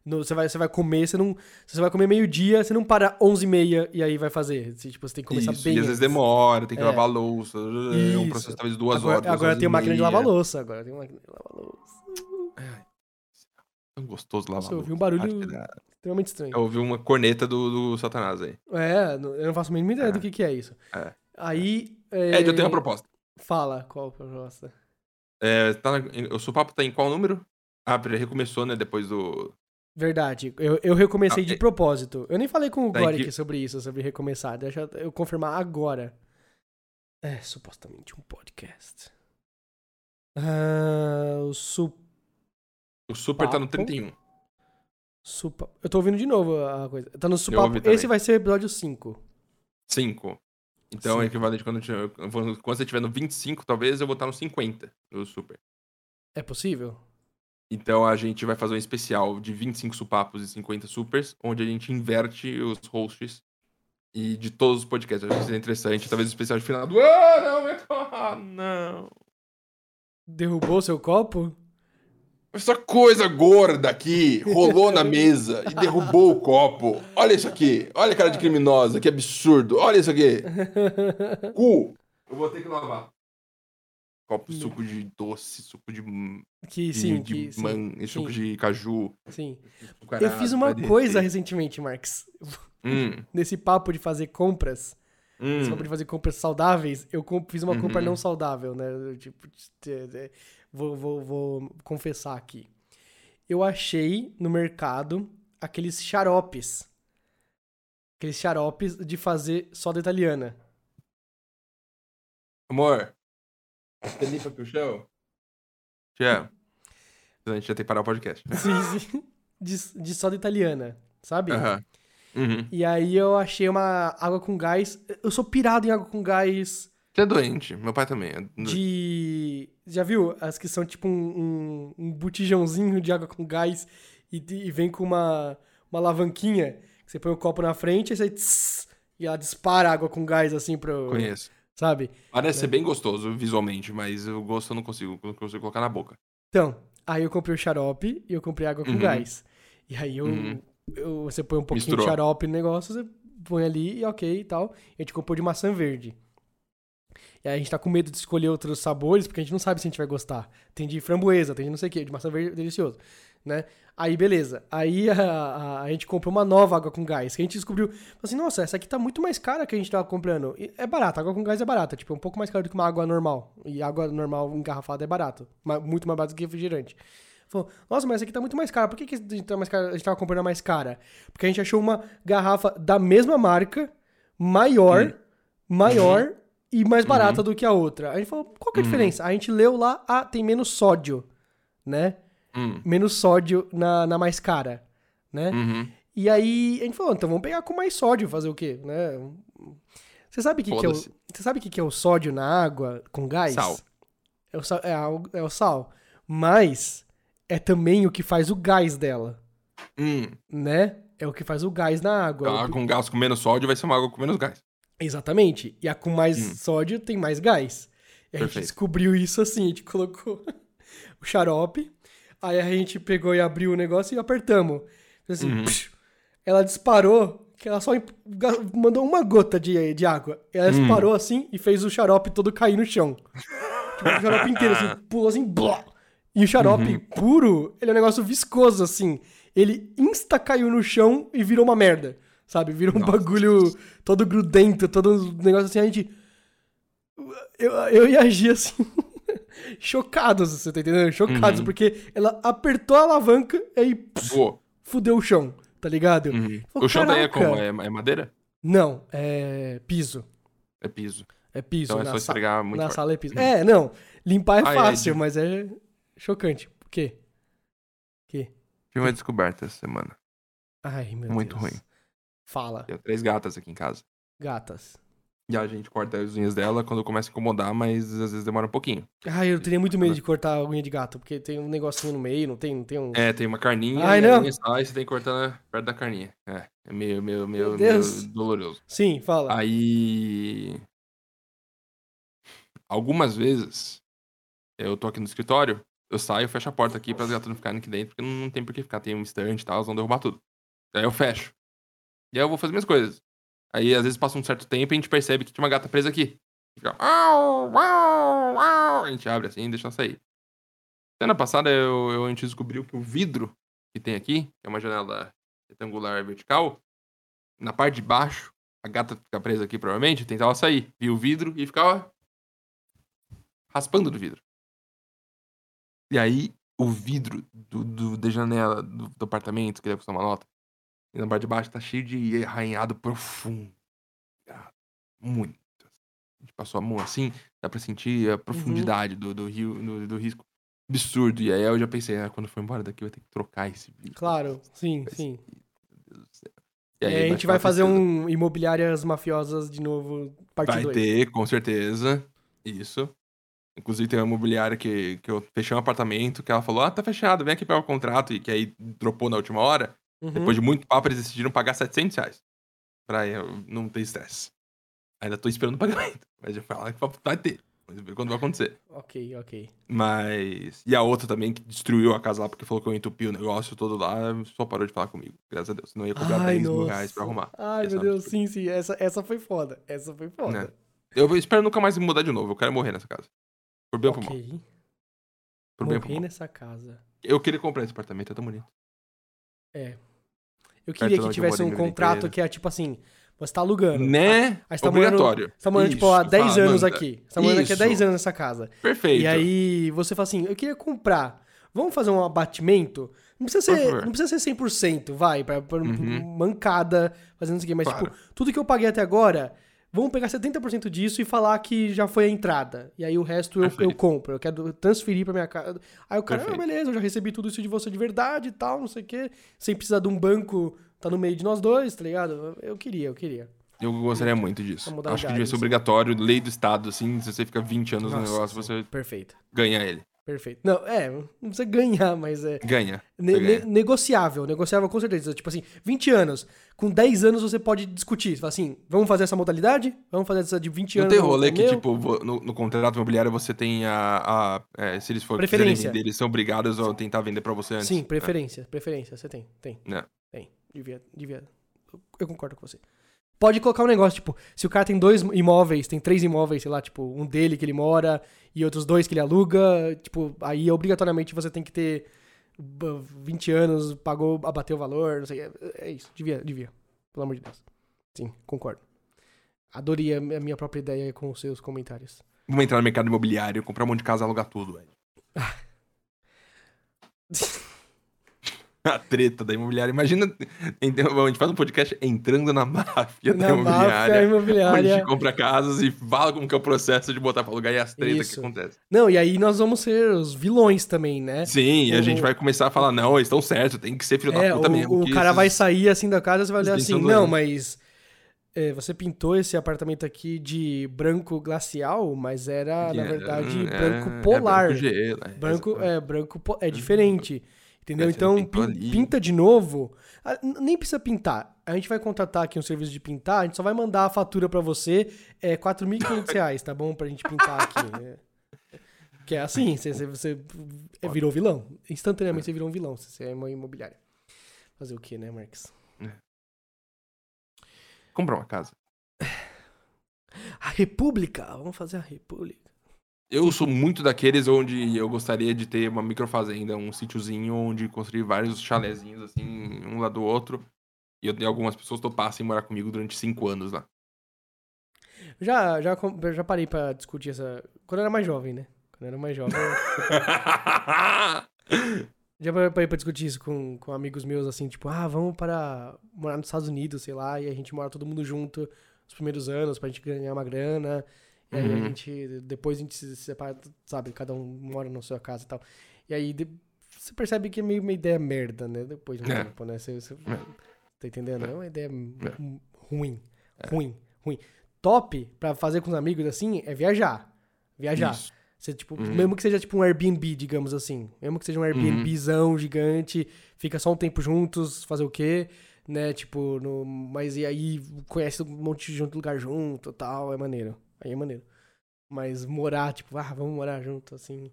A: no- você, vai, você vai comer, você não. Você vai comer meio-dia, você não para 11h30 e aí vai fazer. Você, tipo, você tem que começar
B: Isso,
A: bem.
B: e às vezes demora, tem que
A: É.
B: lavar louça. É um
A: Isso.
B: processo talvez duas
A: agora
B: horas. duas
A: agora
B: horas
A: tem
B: e
A: máquina de
B: meia.
A: lavar louça. Agora tem máquina de lavar louça.
B: É gostoso lavar
A: Nossa, eu ouvi um
B: louça.
A: barulho- Extremamente estranho.
B: Eu ouvi uma corneta do, do Satanás aí.
A: É, eu não faço a mínima ideia
B: É.
A: do que, que é isso.
B: É.
A: Aí. É...
B: Ed, eu tenho uma proposta.
A: Fala qual a proposta.
B: É, tá na- o seu papo tá em qual número? Ah, ele recomeçou, né? Depois do.
A: Verdade. Eu, eu recomecei
B: Ah,
A: de
B: é-
A: propósito. Eu nem falei com o
B: Tá, que-
A: sobre isso, sobre recomeçar. Deixa eu confirmar agora. É, supostamente um podcast. Ah, o su,
B: O Super tá no
A: Papo?
B: 31.
A: supa, Eu tô ouvindo de novo a coisa. Tá no Supapo.
B: também.
A: Esse vai ser o episódio 5.
B: 5. Então
A: Sim.
B: é equivalente quando, eu quando você estiver no 25, talvez eu vou estar no 50 do Super.
A: É possível?
B: Então a gente vai fazer um especial de 25 supapos e 50 supers, onde a gente inverte os hosts e de todos os podcasts. Acho que seria interessante. Talvez o especial de final do. Ah, não, meu... ah, não.
A: Derrubou seu copo?
B: Essa coisa gorda aqui rolou na mesa e derrubou o copo. Olha isso aqui. Olha a cara de criminosa, que absurdo. Olha isso aqui. [LAUGHS] Cu. Eu vou ter que lavar. Copo, suco de doce, suco de,
A: que
B: de,
A: sim,
B: de
A: que sim.
B: man, suco
A: sim.
B: de caju.
A: Sim. Eu
B: açucarado,
A: fiz uma coisa recentemente, Marx.
B: Hum, [LAUGHS]
A: Nesse papo de fazer compras.
B: hum.
A: Esse papo de fazer compras saudáveis, eu fiz uma compra
B: Uhum.
A: não saudável, né? Eu, tipo, vou, vou, vou confessar aqui. Eu achei no mercado aqueles xaropes. Aqueles xaropes de fazer soda italiana.
B: Amor, você limpa aqui o chão? Tia, a gente já tem que parar o podcast. [LAUGHS]
A: Sim, sim. de, de soda italiana, sabe?
B: Aham. Uhum.
A: E aí eu achei uma água com gás. Eu sou pirado em água com gás
B: Você é doente. Meu pai também. é doente.
A: de. Já viu? As que são tipo um, um, um botijãozinho de água com gás e, e vem com uma, uma alavanquinha. Que você põe o copo na frente e você. tss, e ela dispara água com gás assim pro.
B: Conheço.
A: Sabe?
B: Parece ser bem gostoso visualmente, mas o gosto eu não consigo, não consigo colocar na boca.
A: Então, aí eu comprei o xarope e eu comprei água com
B: Uhum.
A: gás. E aí eu,
B: Uhum.
A: eu- você põe um pouquinho
B: Misturou.
A: de xarope no negócio, você põe ali e ok e tal. A gente comprou de maçã verde. E aí a gente tá com medo de escolher outros sabores, porque a gente não sabe se a gente vai gostar. Tem de framboesa, tem de não sei o que, de maçã verde é delicioso, né? Aí beleza. Aí a, a, a gente comprou uma nova água com gás, que a gente descobriu, falou assim, nossa, essa aqui tá muito mais cara que a gente tava comprando. E é barata, água com gás é barata, tipo, é um pouco mais caro do que uma água normal. E água normal engarrafada é barato, muito mais barato do que refrigerante. Falou, nossa, mas essa aqui tá muito mais cara. Por que, que a gente tá mais cara? A gente tava comprando a mais cara? Porque a gente achou uma garrafa da mesma marca, maior,
B: Hum.
A: maior e mais
B: Uhum.
A: barata do que a outra. A gente falou, qual que é a
B: Uhum.
A: diferença? A gente leu lá, ah, tem menos sódio, né?
B: Hum.
A: Menos sódio na, na mais cara, né?
B: Uhum.
A: E aí a gente falou, então vamos pegar com mais sódio, fazer o quê, né? Você sabe o que, que é o, você sabe o que, que é o sódio na água com gás?
B: Sal.
A: É o, sal, é, a- é o sal. Mas é também o que faz o gás dela,
B: Hum.
A: né? É o que faz o gás na água.
B: Então, água com gás com menos sódio vai ser uma água com menos gás.
A: Exatamente. E a com mais
B: Hum.
A: sódio tem mais gás. E a gente
B: Perfeito.
A: descobriu isso assim, a gente colocou [LAUGHS] o xarope, aí a gente pegou e abriu o negócio e apertamos. Assim,
B: Uhum.
A: psh, ela disparou, que ela só mandou uma gota de, de água. Ela
B: Hum.
A: disparou assim e fez o xarope todo cair no chão. Tipo, o xarope inteiro, assim, [LAUGHS] pulou assim, blá. E o xarope
B: Uhum.
A: puro, ele é um negócio viscoso, assim. Ele insta caiu no chão e virou uma merda. Sabe? Virou um
B: Nossa.
A: bagulho todo grudento, todo um negócio assim. A gente. Eu, eu a Gia, assim. [LAUGHS] [LAUGHS] chocados, você tá entendendo? Chocados,
B: Uhum.
A: porque ela apertou a alavanca e aí pss, fudeu o chão, tá ligado?
B: Uhum.
A: Falei,
B: O chão daí é como? É, é madeira?
A: Não, é piso.
B: É piso.
A: É piso.
B: Então é
A: na
B: só esfregar muito
A: Na
B: forte.
A: sala é piso. É, não. Limpar é
B: Ah, é,
A: fácil,
B: de-
A: mas é chocante. Por quê? Que?
B: Tive uma descoberta essa semana.
A: Ai, meu
B: Muito
A: Deus.
B: ruim.
A: Fala,
B: Tenho três gatas aqui em casa.
A: gatas.
B: E a gente corta as unhas dela quando começa a incomodar, mas às vezes demora um pouquinho.
A: Ai, eu teria muito medo de cortar a unha de gato, porque tem um negocinho no meio, não tem, não tem um...
B: É, tem uma carninha
A: Ai,
B: e
A: não.
B: a unha sai, você tem que cortar perto da carninha. É, é meio, meio, meio,
A: Meu
B: meio
A: Deus.
B: doloroso.
A: Sim, fala.
B: Aí. Algumas vezes, eu tô aqui no escritório, eu saio, fecho a porta aqui para as gatas não ficarem aqui dentro, porque não, tem por que ficar, tem um estante e tal, elas vão derrubar tudo. Aí eu fecho. E aí eu vou fazer minhas coisas. Aí às vezes passa um certo tempo e a gente percebe que tinha uma gata presa aqui. Fica. "Au, au, au", A gente abre assim e deixa ela sair. Semana passada eu, eu- a gente descobriu que o vidro que tem aqui, que é uma janela retangular vertical, na parte de baixo, a gata fica presa aqui provavelmente, tentava sair. Via o vidro e ficava raspando do vidro. E aí, o vidro do, do- da janela do, do apartamento, que deve custar uma nota, e na parte de baixo tá cheio de arranhado profundo. Muito. A gente passou a mão assim, dá pra sentir a profundidade do, do rio, do, do risco. Absurdo. E aí eu já pensei, ah, quando for embora daqui eu vou ter que trocar esse vidro.
A: Claro, sim, sim.
B: Meu Deus do céu.
A: E
B: aí
A: aí a gente vai fazer um Imobiliárias Mafiosas de novo, parte
B: Vai
A: 2.
B: ter, com certeza. Isso. Inclusive tem uma imobiliária que, que eu fechei um apartamento, que ela falou, ah, tá fechado, vem aqui pegar o contrato, e que aí dropou na última hora.
A: Uhum.
B: Depois de muito papo, eles decidiram pagar 700 reais. Pra eu não ter estresse. Ainda tô esperando o pagamento. [LAUGHS] Mas já falaram que vai ter. Vamos ver quando vai acontecer.
A: Ok, ok.
B: Mas. E a outra também, que destruiu a casa lá porque falou que eu entupi o negócio todo lá, só parou de falar comigo. Graças a Deus. Senão eu ia cobrar 10 mil reais pra arrumar.
A: Ai,
B: Essa
A: meu
B: é
A: Deus, sim, sim. Essa, essa foi foda. Essa foi foda.
B: Né? Eu espero nunca mais me mudar de novo. Eu quero morrer nessa casa. Por bem ou por mal. Por bem ou por
A: Morri
B: mal.
A: nessa casa.
B: Eu queria comprar esse apartamento, é tão bonito.
A: Eu queria que tivesse um contrato que é tipo assim, você tá alugando.
B: Né?
A: Aí você tá morando,
B: Obrigatório.
A: você tá morando tipo, há
B: Isso,
A: 10
B: fala,
A: anos
B: manda.
A: aqui. Você tá morando aqui há
B: Isso.
A: 10 anos nessa casa.
B: Perfeito.
A: E aí você fala assim, eu queria comprar. Vamos fazer um abatimento? Não precisa ser, não precisa ser 100%, vai, pra, pra
B: Uhum.
A: mancada, fazendo isso aqui. Mas,
B: Claro.
A: tipo, tudo que eu paguei até agora, vamos pegar 70% disso e falar que já foi a entrada. E aí o resto eu, eu compro. Eu quero transferir pra minha casa. Aí o cara, ah, beleza, eu já recebi tudo isso de você de verdade e tal, não sei o quê. Sem precisar de um banco, tá no meio de nós dois, tá ligado? Eu, queria, eu queria.
B: Eu gostaria muito disso. Acho que devia ser obrigatório, lei do Estado, assim, se você fica 20 anos no
A: Nossa,
B: negócio,
A: sim.
B: você
A: Perfeito,
B: ganha ele.
A: Perfeito. Não, é, não precisa ganhar, mas é.
B: Ganha.
A: Ne-
B: ganha.
A: negociável, negociável com certeza. Tipo assim, 20 anos. Com 10 anos você pode discutir. Você fala assim, vamos fazer essa modalidade? Vamos fazer essa de 20
B: Não
A: anos.
B: tem
A: no-
B: rolê que,
A: meu?
B: tipo, no, no contrato imobiliário você tem a. a- é, se eles forem
A: Preferência.
B: vender, eles são obrigados a tentar vender pra você antes.
A: Sim, preferência. Preferência, você tem. Tem.
B: É.
A: Tem. Devia. devia. Eu concordo com você. Pode colocar um negócio, tipo, se o cara tem dois imóveis, tem três imóveis, sei lá, tipo, um dele que ele mora e outros dois que ele aluga, tipo, aí obrigatoriamente você tem que ter b- 20 anos, pagou, abateu o valor, não sei. É, é isso, devia, devia. Pelo amor de Deus. Sim, concordo. Adorei a mi- a minha própria ideia com os seus comentários.
B: Vamos entrar no mercado imobiliário, comprar um monte de casa alugar tudo, velho. [LAUGHS] [LAUGHS] A treta da imobiliária. Imagina. A gente faz um podcast entrando na [LAUGHS] máfia da
A: Na máfia
B: imobiliária. A
A: imobiliária.
B: gente compra casas e fala como que é o processo de botar pra alugar e as tretas
A: Isso.
B: que acontecem.
A: Não, e aí nós vamos ser os vilões também, né?
B: Sim, e a
A: O-
B: gente vai começar a falar, não, eles estão certos, tem que ser filho
A: É,
B: da puta
A: o,
B: mesmo.
A: o cara
B: esses-
A: vai sair assim da casa e você vai olhar
B: esses
A: assim, não,
B: doentes."
A: mas é, você pintou esse apartamento aqui de branco glacial, mas era, na
B: É,
A: verdade,
B: é,
A: branco
B: é
A: polar.
B: branco gelo, é,
A: branco, é, branco é diferente. Entendeu?
B: É,
A: Então, pinta de novo. Ah, Nem precisa pintar. A gente vai contratar aqui um serviço de pintar, a gente só vai mandar a fatura pra você, é 4.500 [LAUGHS] reais, tá bom? Pra gente pintar aqui. É. Que é assim, você, você, é, virou vilão. Instantaneamente você virou um vilão, se você é uma imobiliária. Fazer o quê, né, Marques?
B: Comprar uma casa.
A: A República! Vamos fazer a República.
B: Eu sou muito daqueles onde eu gostaria de ter uma microfazenda, um sítiozinho onde construir vários chalezinhos assim, um lado do outro. E eu, e algumas pessoas topassem morar comigo durante cinco anos lá.
A: Já, já, já parei pra discutir essa. Quando eu era mais jovem, né? Quando eu era mais jovem. eu- [LAUGHS] Já parei pra discutir isso com, com amigos meus, assim, tipo, ah, vamos para morar nos Estados Unidos, sei lá, e a gente mora todo mundo junto os primeiros anos pra gente ganhar uma grana. E aí a
B: Uhum.
A: gente. Depois a gente se separa, sabe? Cada um mora na sua casa e tal. E aí de- você percebe que é meio uma ideia merda, né? Depois de um
B: É.
A: tempo, né? Você, você-
B: É.
A: Tá entendendo? É uma ideia
B: É.
A: ru- ruim. Ruim, ruim. Top pra fazer com os amigos assim é viajar. Viajar.
B: Isso.
A: Você, tipo,
B: Uhum.
A: mesmo que seja tipo um Airbnb, digamos assim. Mesmo que seja um Airbnbzão gigante, fica só um tempo juntos, fazer o quê? Né? Tipo, no... mas e aí conhece um monte de lugar junto tal, é maneiro. Aí é maneiro. Mas morar, tipo, ah, vamos morar junto, assim.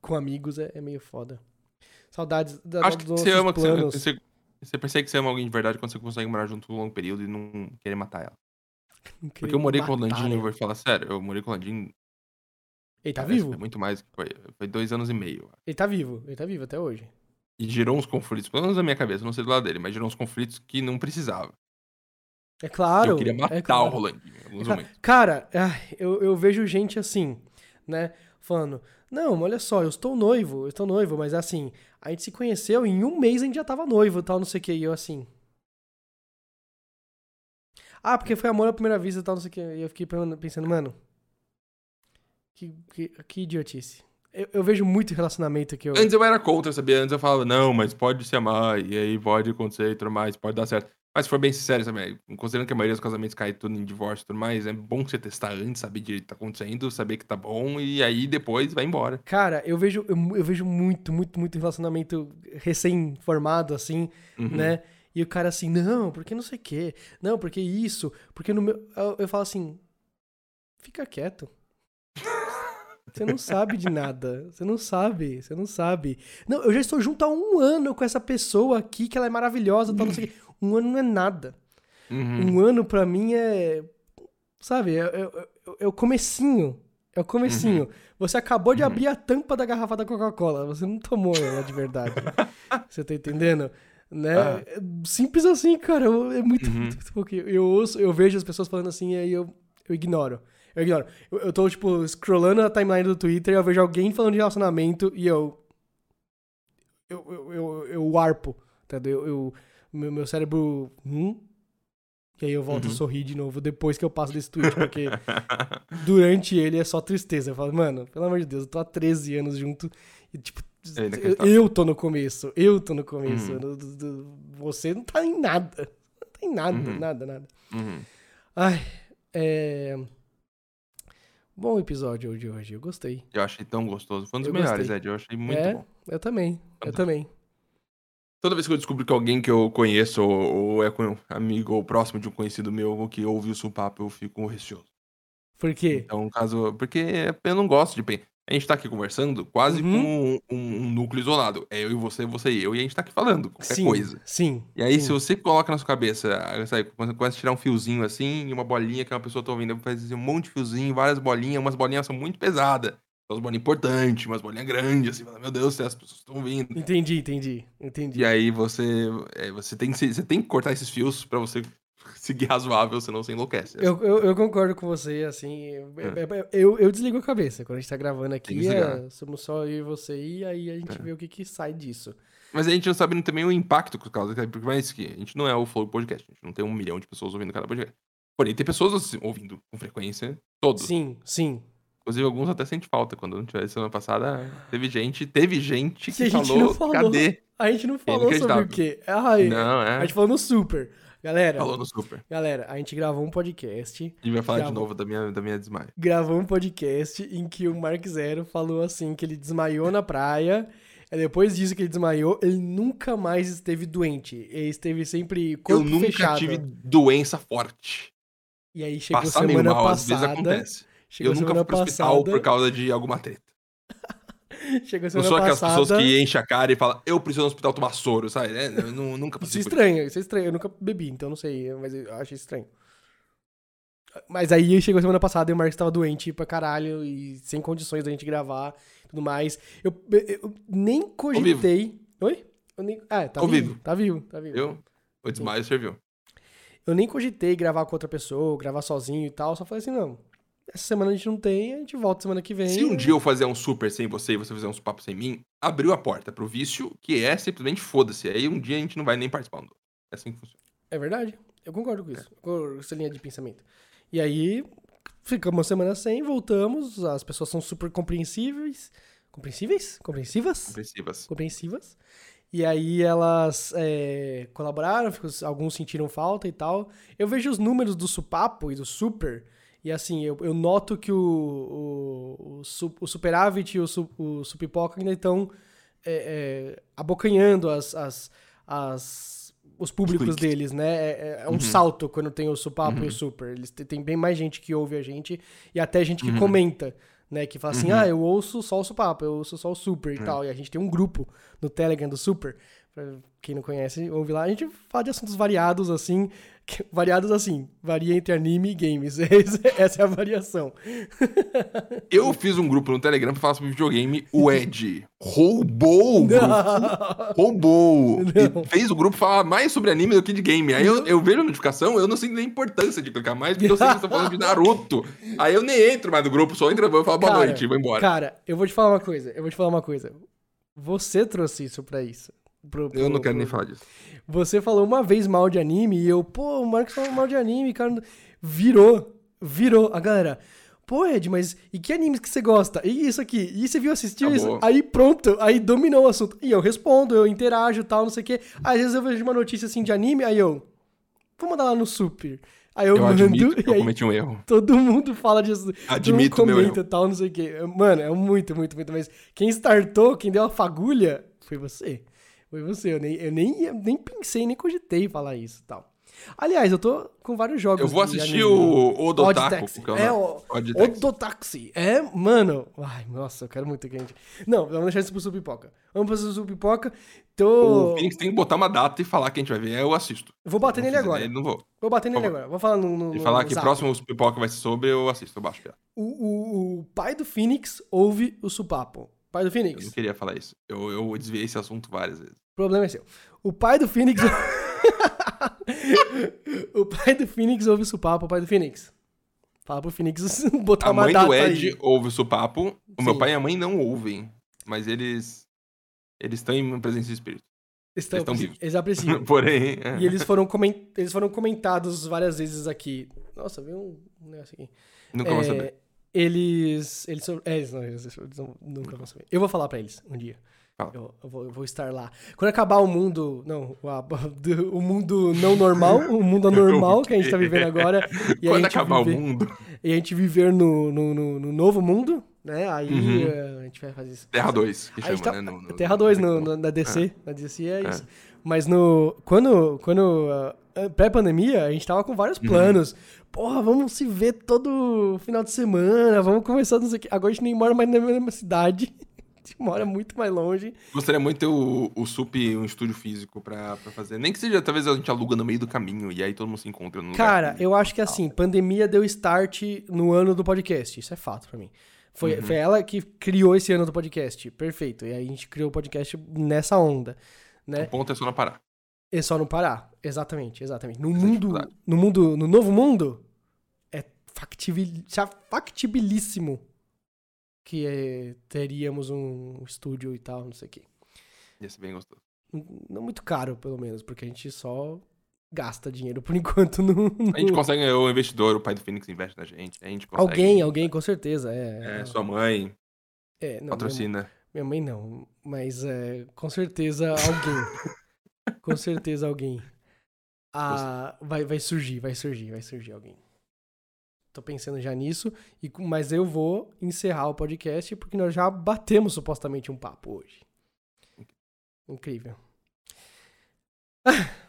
A: Com amigos é, é meio foda. Saudades da,
B: Acho que você ama, que você, você, você percebe que você ama alguém de verdade quando você consegue morar junto por um longo período e não querer matar ela. Porque eu morei com o Landinho, eu vou falar sério, eu morei com o Landinho.
A: Ele tá vivo?
B: Foi muito mais, que foi, foi dois anos e meio.
A: Ele tá vivo. Ele tá vivo até hoje.
B: E gerou uns conflitos, pelo menos na minha cabeça, não sei do lado dele, mas gerou uns conflitos que não precisava.
A: É claro.
B: eu queria matar
A: é claro.
B: o
A: Ca-
B: momentos.
A: Cara, eu, eu vejo gente assim, né? Falando, não, olha só, eu estou noivo, eu estou noivo, mas assim, a gente se conheceu, em um mês a gente já tava noivo tal, não sei o que, e eu assim. Ah, porque foi amor à primeira vista tal, não sei o que. E eu fiquei pensando, mano. Que, que, que idiotice. Eu, eu vejo muito relacionamento que eu.
B: Antes eu era contra, sabia? Antes eu falava, não, mas pode se amar, e aí pode acontecer e tudo mais, pode dar certo. Mas se for bem sincero, sabe? Considerando que a maioria dos casamentos cai tudo em divórcio e tudo mais, é bom você testar antes, saber direito o que tá acontecendo, saber que tá bom, e aí depois vai embora.
A: Cara, eu vejo, eu, eu vejo muito, muito, muito relacionamento recém-formado, assim,
B: Uhum.
A: né? E o cara assim, não, porque não sei o quê. Não, porque isso. Porque no meu. Eu, eu falo assim. Fica quieto. Você não sabe de nada. Você não sabe. Você não sabe. Não, eu já estou junto há um ano com essa pessoa aqui, que ela é maravilhosa, tal, não sei o quê. Um ano não é nada.
B: Uhum.
A: Um ano pra mim é. Sabe, é, é, é- é o comecinho. É o comecinho. Você acabou de
B: Uhum.
A: abrir a tampa da garrafa da Coca-Cola. Você não tomou ela de verdade. [LAUGHS] Você tá entendendo? Né?
B: Ah.
A: Simples assim, cara. É muito,
B: Uhum.
A: muito [LAUGHS] pouco. Eu ouço, eu vejo as pessoas falando assim e aí eu, eu ignoro. Eu ignoro. Eu, eu tô, tipo, scrollando a timeline do Twitter e eu vejo alguém falando de relacionamento e eu. Eu, eu, eu, eu arpo. Entendeu? Eu, eu- meu, meu cérebro. Hum? Que aí eu volto
B: Uhum.
A: a sorrir de novo depois que eu passo desse tweet, porque [LAUGHS] durante ele é só tristeza. Eu falo, mano, pelo amor de Deus, eu tô há 13 anos junto e, tipo,
B: É
A: eu, eu tô no começo, eu tô no começo.
B: Uhum.
A: Você não tá em nada. Não tá em nada,
B: Uhum.
A: nada, nada.
B: Uhum.
A: Ai, é. Bom episódio de hoje, eu gostei.
B: Eu achei tão gostoso. Foi um dos
A: Eu
B: melhores,
A: gostei.
B: Ed. Eu achei muito
A: é,
B: bom.
A: eu também, eu também.
B: Toda vez que eu descubro que alguém que eu conheço ou, ou é com- amigo ou próximo de um conhecido meu ou que ouve o supapo, eu fico receoso.
A: Por quê?
B: Então, caso. Porque eu não gosto de. A gente tá aqui conversando quase
A: Uhum.
B: com um, um- um núcleo isolado. É eu e você, você e eu, e a gente tá aqui falando qualquer
A: sim,
B: coisa.
A: sim.
B: E aí,
A: sim.
B: se você coloca na sua cabeça, sabe, quando começa a tirar um fiozinho assim, e uma bolinha que uma pessoa tá ouvindo, faz assim, um monte de fiozinho, várias bolinhas, umas bolinhas são muito pesadas. Umas bolinhas importantes, umas bolinhas grandes, assim, fala, meu Deus, as pessoas estão ouvindo.
A: Entendi, entendi, entendi.
B: E aí você, é, você, tem que, você tem que cortar esses fios pra você [LAUGHS] seguir razoável, senão você enlouquece.
A: Eu, eu, eu concordo com você, assim. eu- Eu, eu desligo a cabeça. Quando a gente tá gravando
B: É.
A: Aqui, é, somos só eu e você, e aí a gente
B: É.
A: vê o que, que sai disso.
B: Mas a gente não sabe também o impacto que causa, porque mais que a gente não é o Flow Podcast, a gente não tem um milhão de pessoas ouvindo cada podcast. Porém, tem pessoas assim, ouvindo com frequência, todos.
A: Sim, sim.
B: Inclusive, alguns até sente falta. Quando não tivesse semana passada, teve gente, teve gente que,
A: Que [LAUGHS] a gente
B: falou,
A: não falou.
B: cadê?
A: A gente não falou sobre o quê? Ai,
B: Não,
A: A
B: é.
A: gente falou no Super. Galera,
B: Falou no super.
A: galera, a gente gravou um podcast.
B: A gente vai falar de
A: Gravou.
B: novo da minha, da minha desmaio.
A: Gravou um podcast em que o Mark Zero falou assim que ele desmaiou na praia. E depois disso que ele desmaiou, ele nunca mais esteve doente. Ele esteve sempre corpo
B: Eu nunca
A: fechado.
B: tive doença forte.
A: E aí chegou
B: Passar meio
A: semana
B: mal, às vezes
A: passada.
B: acontece.
A: Chegou
B: eu nunca fui pro hospital
A: passada.
B: por causa de alguma treta. [LAUGHS]
A: Chegou
B: Eu
A: semana
B: sou aquelas pessoas que enchem a cara e falam, eu preciso no hospital tomar soro, sabe? É, eu nu- [LAUGHS] nunca
A: Isso é
B: passei
A: estranho, isso é estranho. Eu nunca bebi, então não sei, mas eu achei estranho. Mas aí chegou semana passada e o Marcos tava doente pra caralho e sem condições da gente gravar e tudo mais. Eu, eu nem cogitei. Oi? Eu nem... Ah, tá
B: Ao
A: vivo.
B: vivo.
A: Tá vivo, tá vivo.
B: Viu? O desmaio serviu.
A: Eu nem cogitei gravar com outra pessoa, gravar sozinho e tal. Só falei assim, não. Essa semana a gente não tem, a gente volta semana que vem.
B: Se um dia eu fazer um super sem você e você fizer um papo sem mim, abriu a porta pro vício, que é simplesmente foda-se. Aí um dia a gente não vai nem participar. um do outro. É assim que funciona.
A: É verdade. Eu concordo com isso. Com essa linha de pensamento. E aí, ficamos uma semana sem, voltamos. As pessoas são super compreensíveis. Compreensíveis? Compreensivas?
B: Compreensivas.
A: Compreensivas. E aí elas é, colaboraram, alguns sentiram falta e tal. Eu vejo os números do Supapo e do Super. E assim, eu, eu noto que o, o, o, Su- o Superávit e o, Su- o Supipoca ainda estão é, é, abocanhando as, as, as- os públicos deles, né? É, é um
B: Uhum.
A: salto quando tem o Supapo e
B: Uhum.
A: o Super. Eles te- tem bem mais gente que ouve a gente e até gente que
B: Uhum.
A: comenta, né? Que fala assim,
B: Uhum.
A: ah, eu ouço só o Supapo, eu ouço só o Super e
B: É.
A: tal. E a gente tem um grupo no Telegram do Super. Pra quem não conhece, ouve lá. A gente fala de assuntos variados, assim. Variados assim. Varia entre anime e games. [LAUGHS] Essa é a variação. [LAUGHS]
B: Eu fiz um grupo no Telegram pra falar sobre videogame. O Ed roubou o grupo. Roubou.
A: Não.
B: E fez o grupo falar mais sobre anime do que de game. Aí eu, eu vejo a notificação, eu não sinto nem importância de clicar mais, porque eu sei que estão falando de Naruto. Aí eu nem entro mais no grupo, só entro e falo boa
A: Cara,
B: noite e vou embora.
A: Cara, eu vou te falar uma coisa. Eu vou te falar uma coisa. Você trouxe isso pra isso. Pro-
B: eu não
A: pro-
B: quero nem
A: pro-
B: falar disso.
A: Você falou uma vez mal de anime e eu, pô, o Marcos falou mal de anime, cara. Virou. Virou. A galera. Pô, Ed, mas e que animes que você gosta? E isso aqui? E você viu assistir isso?
B: Acabou.
A: Aí pronto, aí dominou o assunto. E eu respondo, eu interajo e tal, não sei o quê. Às vezes eu vejo uma notícia assim de anime, aí eu. Vou mandar lá no super. Aí eu,
B: Eu
A: mando
B: admito [LAUGHS] que eu cometi um erro.
A: todo mundo fala disso.
B: Admito
A: todo
B: meu
A: mundo comenta e tal, não sei o quê. Mano, é muito, muito, muito. Mas quem startou, quem deu a fagulha, foi você. Foi você. Eu nem, eu nem, eu nem pensei, nem cogitei falar isso tal. Aliás, eu tô com vários jogos.
B: Eu vou assistir o Odotaku. É o
A: É, o. Odotaxi. É, mano. Ai, nossa, eu quero muito que a gente. Não, vamos deixar isso pro Supipoca. Vamos pro Supipoca. Tô.
B: O Phoenix tem que botar uma data e falar que a gente vai ver. Eu assisto.
A: Vou bater nele agora.
B: Não vou.
A: Vou bater nele agora. Vou falar no. no
B: E falar
A: no
B: que o próximo pipoca vai ser sobre, eu assisto, eu baixo. já.
A: O, o, o pai do Phoenix ouve o Supapo. Pai do
B: Eu
A: Phoenix.
B: não queria falar isso. Eu, eu desviei esse assunto várias vezes.
A: O problema é seu. O pai do Phoenix. [LAUGHS] o pai do Phoenix ouve o Supapo, o pai do Phoenix. Fala pro Phoenix [LAUGHS] botar
B: A
A: uma
B: mãe
A: data
B: do Ed
A: aí.
B: ouve o supapo. O meu
A: Sim.
B: pai e a mãe não ouvem. Mas eles. Eles estão em presença de espírito.
A: Estão,
B: Eles estão vivos.
A: Eles apreciam. [LAUGHS]
B: Porém. é.
A: e eles foram, comen- eles foram comentados várias vezes aqui. Nossa, veio um negócio aqui.
B: Nunca vou
A: É,
B: saber.
A: Eles. Eles, são- é, eles, não, eles, eles não- nunca vão saber. Eu vou falar pra eles um dia. Eu, eu vou, eu vou estar lá. Quando acabar o mundo. Não, o, [LAUGHS] o mundo não normal, o mundo anormal que a gente tá vivendo agora. [LAUGHS] E
B: Quando acabar
A: viver,
B: o mundo,
A: E a gente viver no, no, no- no novo mundo, né? Aí
B: Uhum.
A: eh, a gente vai fazer isso.
B: Terra 2, que chama,
A: tá-
B: né? no- no-
A: Terra 2 no,
B: no-
A: no- na DC. Na DC é isso. Mas no. Quando. quando ah, Pré-pandemia, a gente tava com vários
B: Uhum.
A: planos. Porra, vamos se ver todo final de semana, vamos conversar, não sei o quê. Agora a gente nem mora mais na mesma cidade. Gente mora muito mais longe.
B: Gostaria muito de ter o, o SUP, um estúdio físico pra, pra fazer. Nem que seja, talvez a gente aluga no meio do caminho e aí todo mundo se encontra no
A: Cara, eu acho que assim, pandemia deu start no ano do podcast. Isso é fato pra mim. Foi,
B: Uhum.
A: foi ela que criou esse ano do podcast. Perfeito. E aí a gente criou o podcast nessa onda, né?
B: O ponto é só não parar.
A: É só não parar. Exatamente, exatamente. No
B: Essa
A: mundo, no mundo, no novo mundo, é factibil, factibilíssimo que é, teríamos um estúdio e tal, não sei o quê.
B: Ia ser bem gostoso.
A: Não muito caro, pelo menos, porque a gente só gasta dinheiro por [LAUGHS] enquanto no...
B: A gente
A: no-
B: consegue, o investidor, o pai do Phoenix investe na gente. A gente consegue.
A: Alguém, alguém, com certeza. É,
B: É, sua mãe
A: é, não, minha,
B: patrocina.
A: minha mãe não, mas é, com certeza alguém. [LAUGHS] com certeza alguém. Ah, vai, vai surgir, vai surgir, vai surgir alguém. Tô pensando já nisso, e, mas eu vou encerrar o podcast porque nós já batemos supostamente um papo hoje. Incrível. [LAUGHS]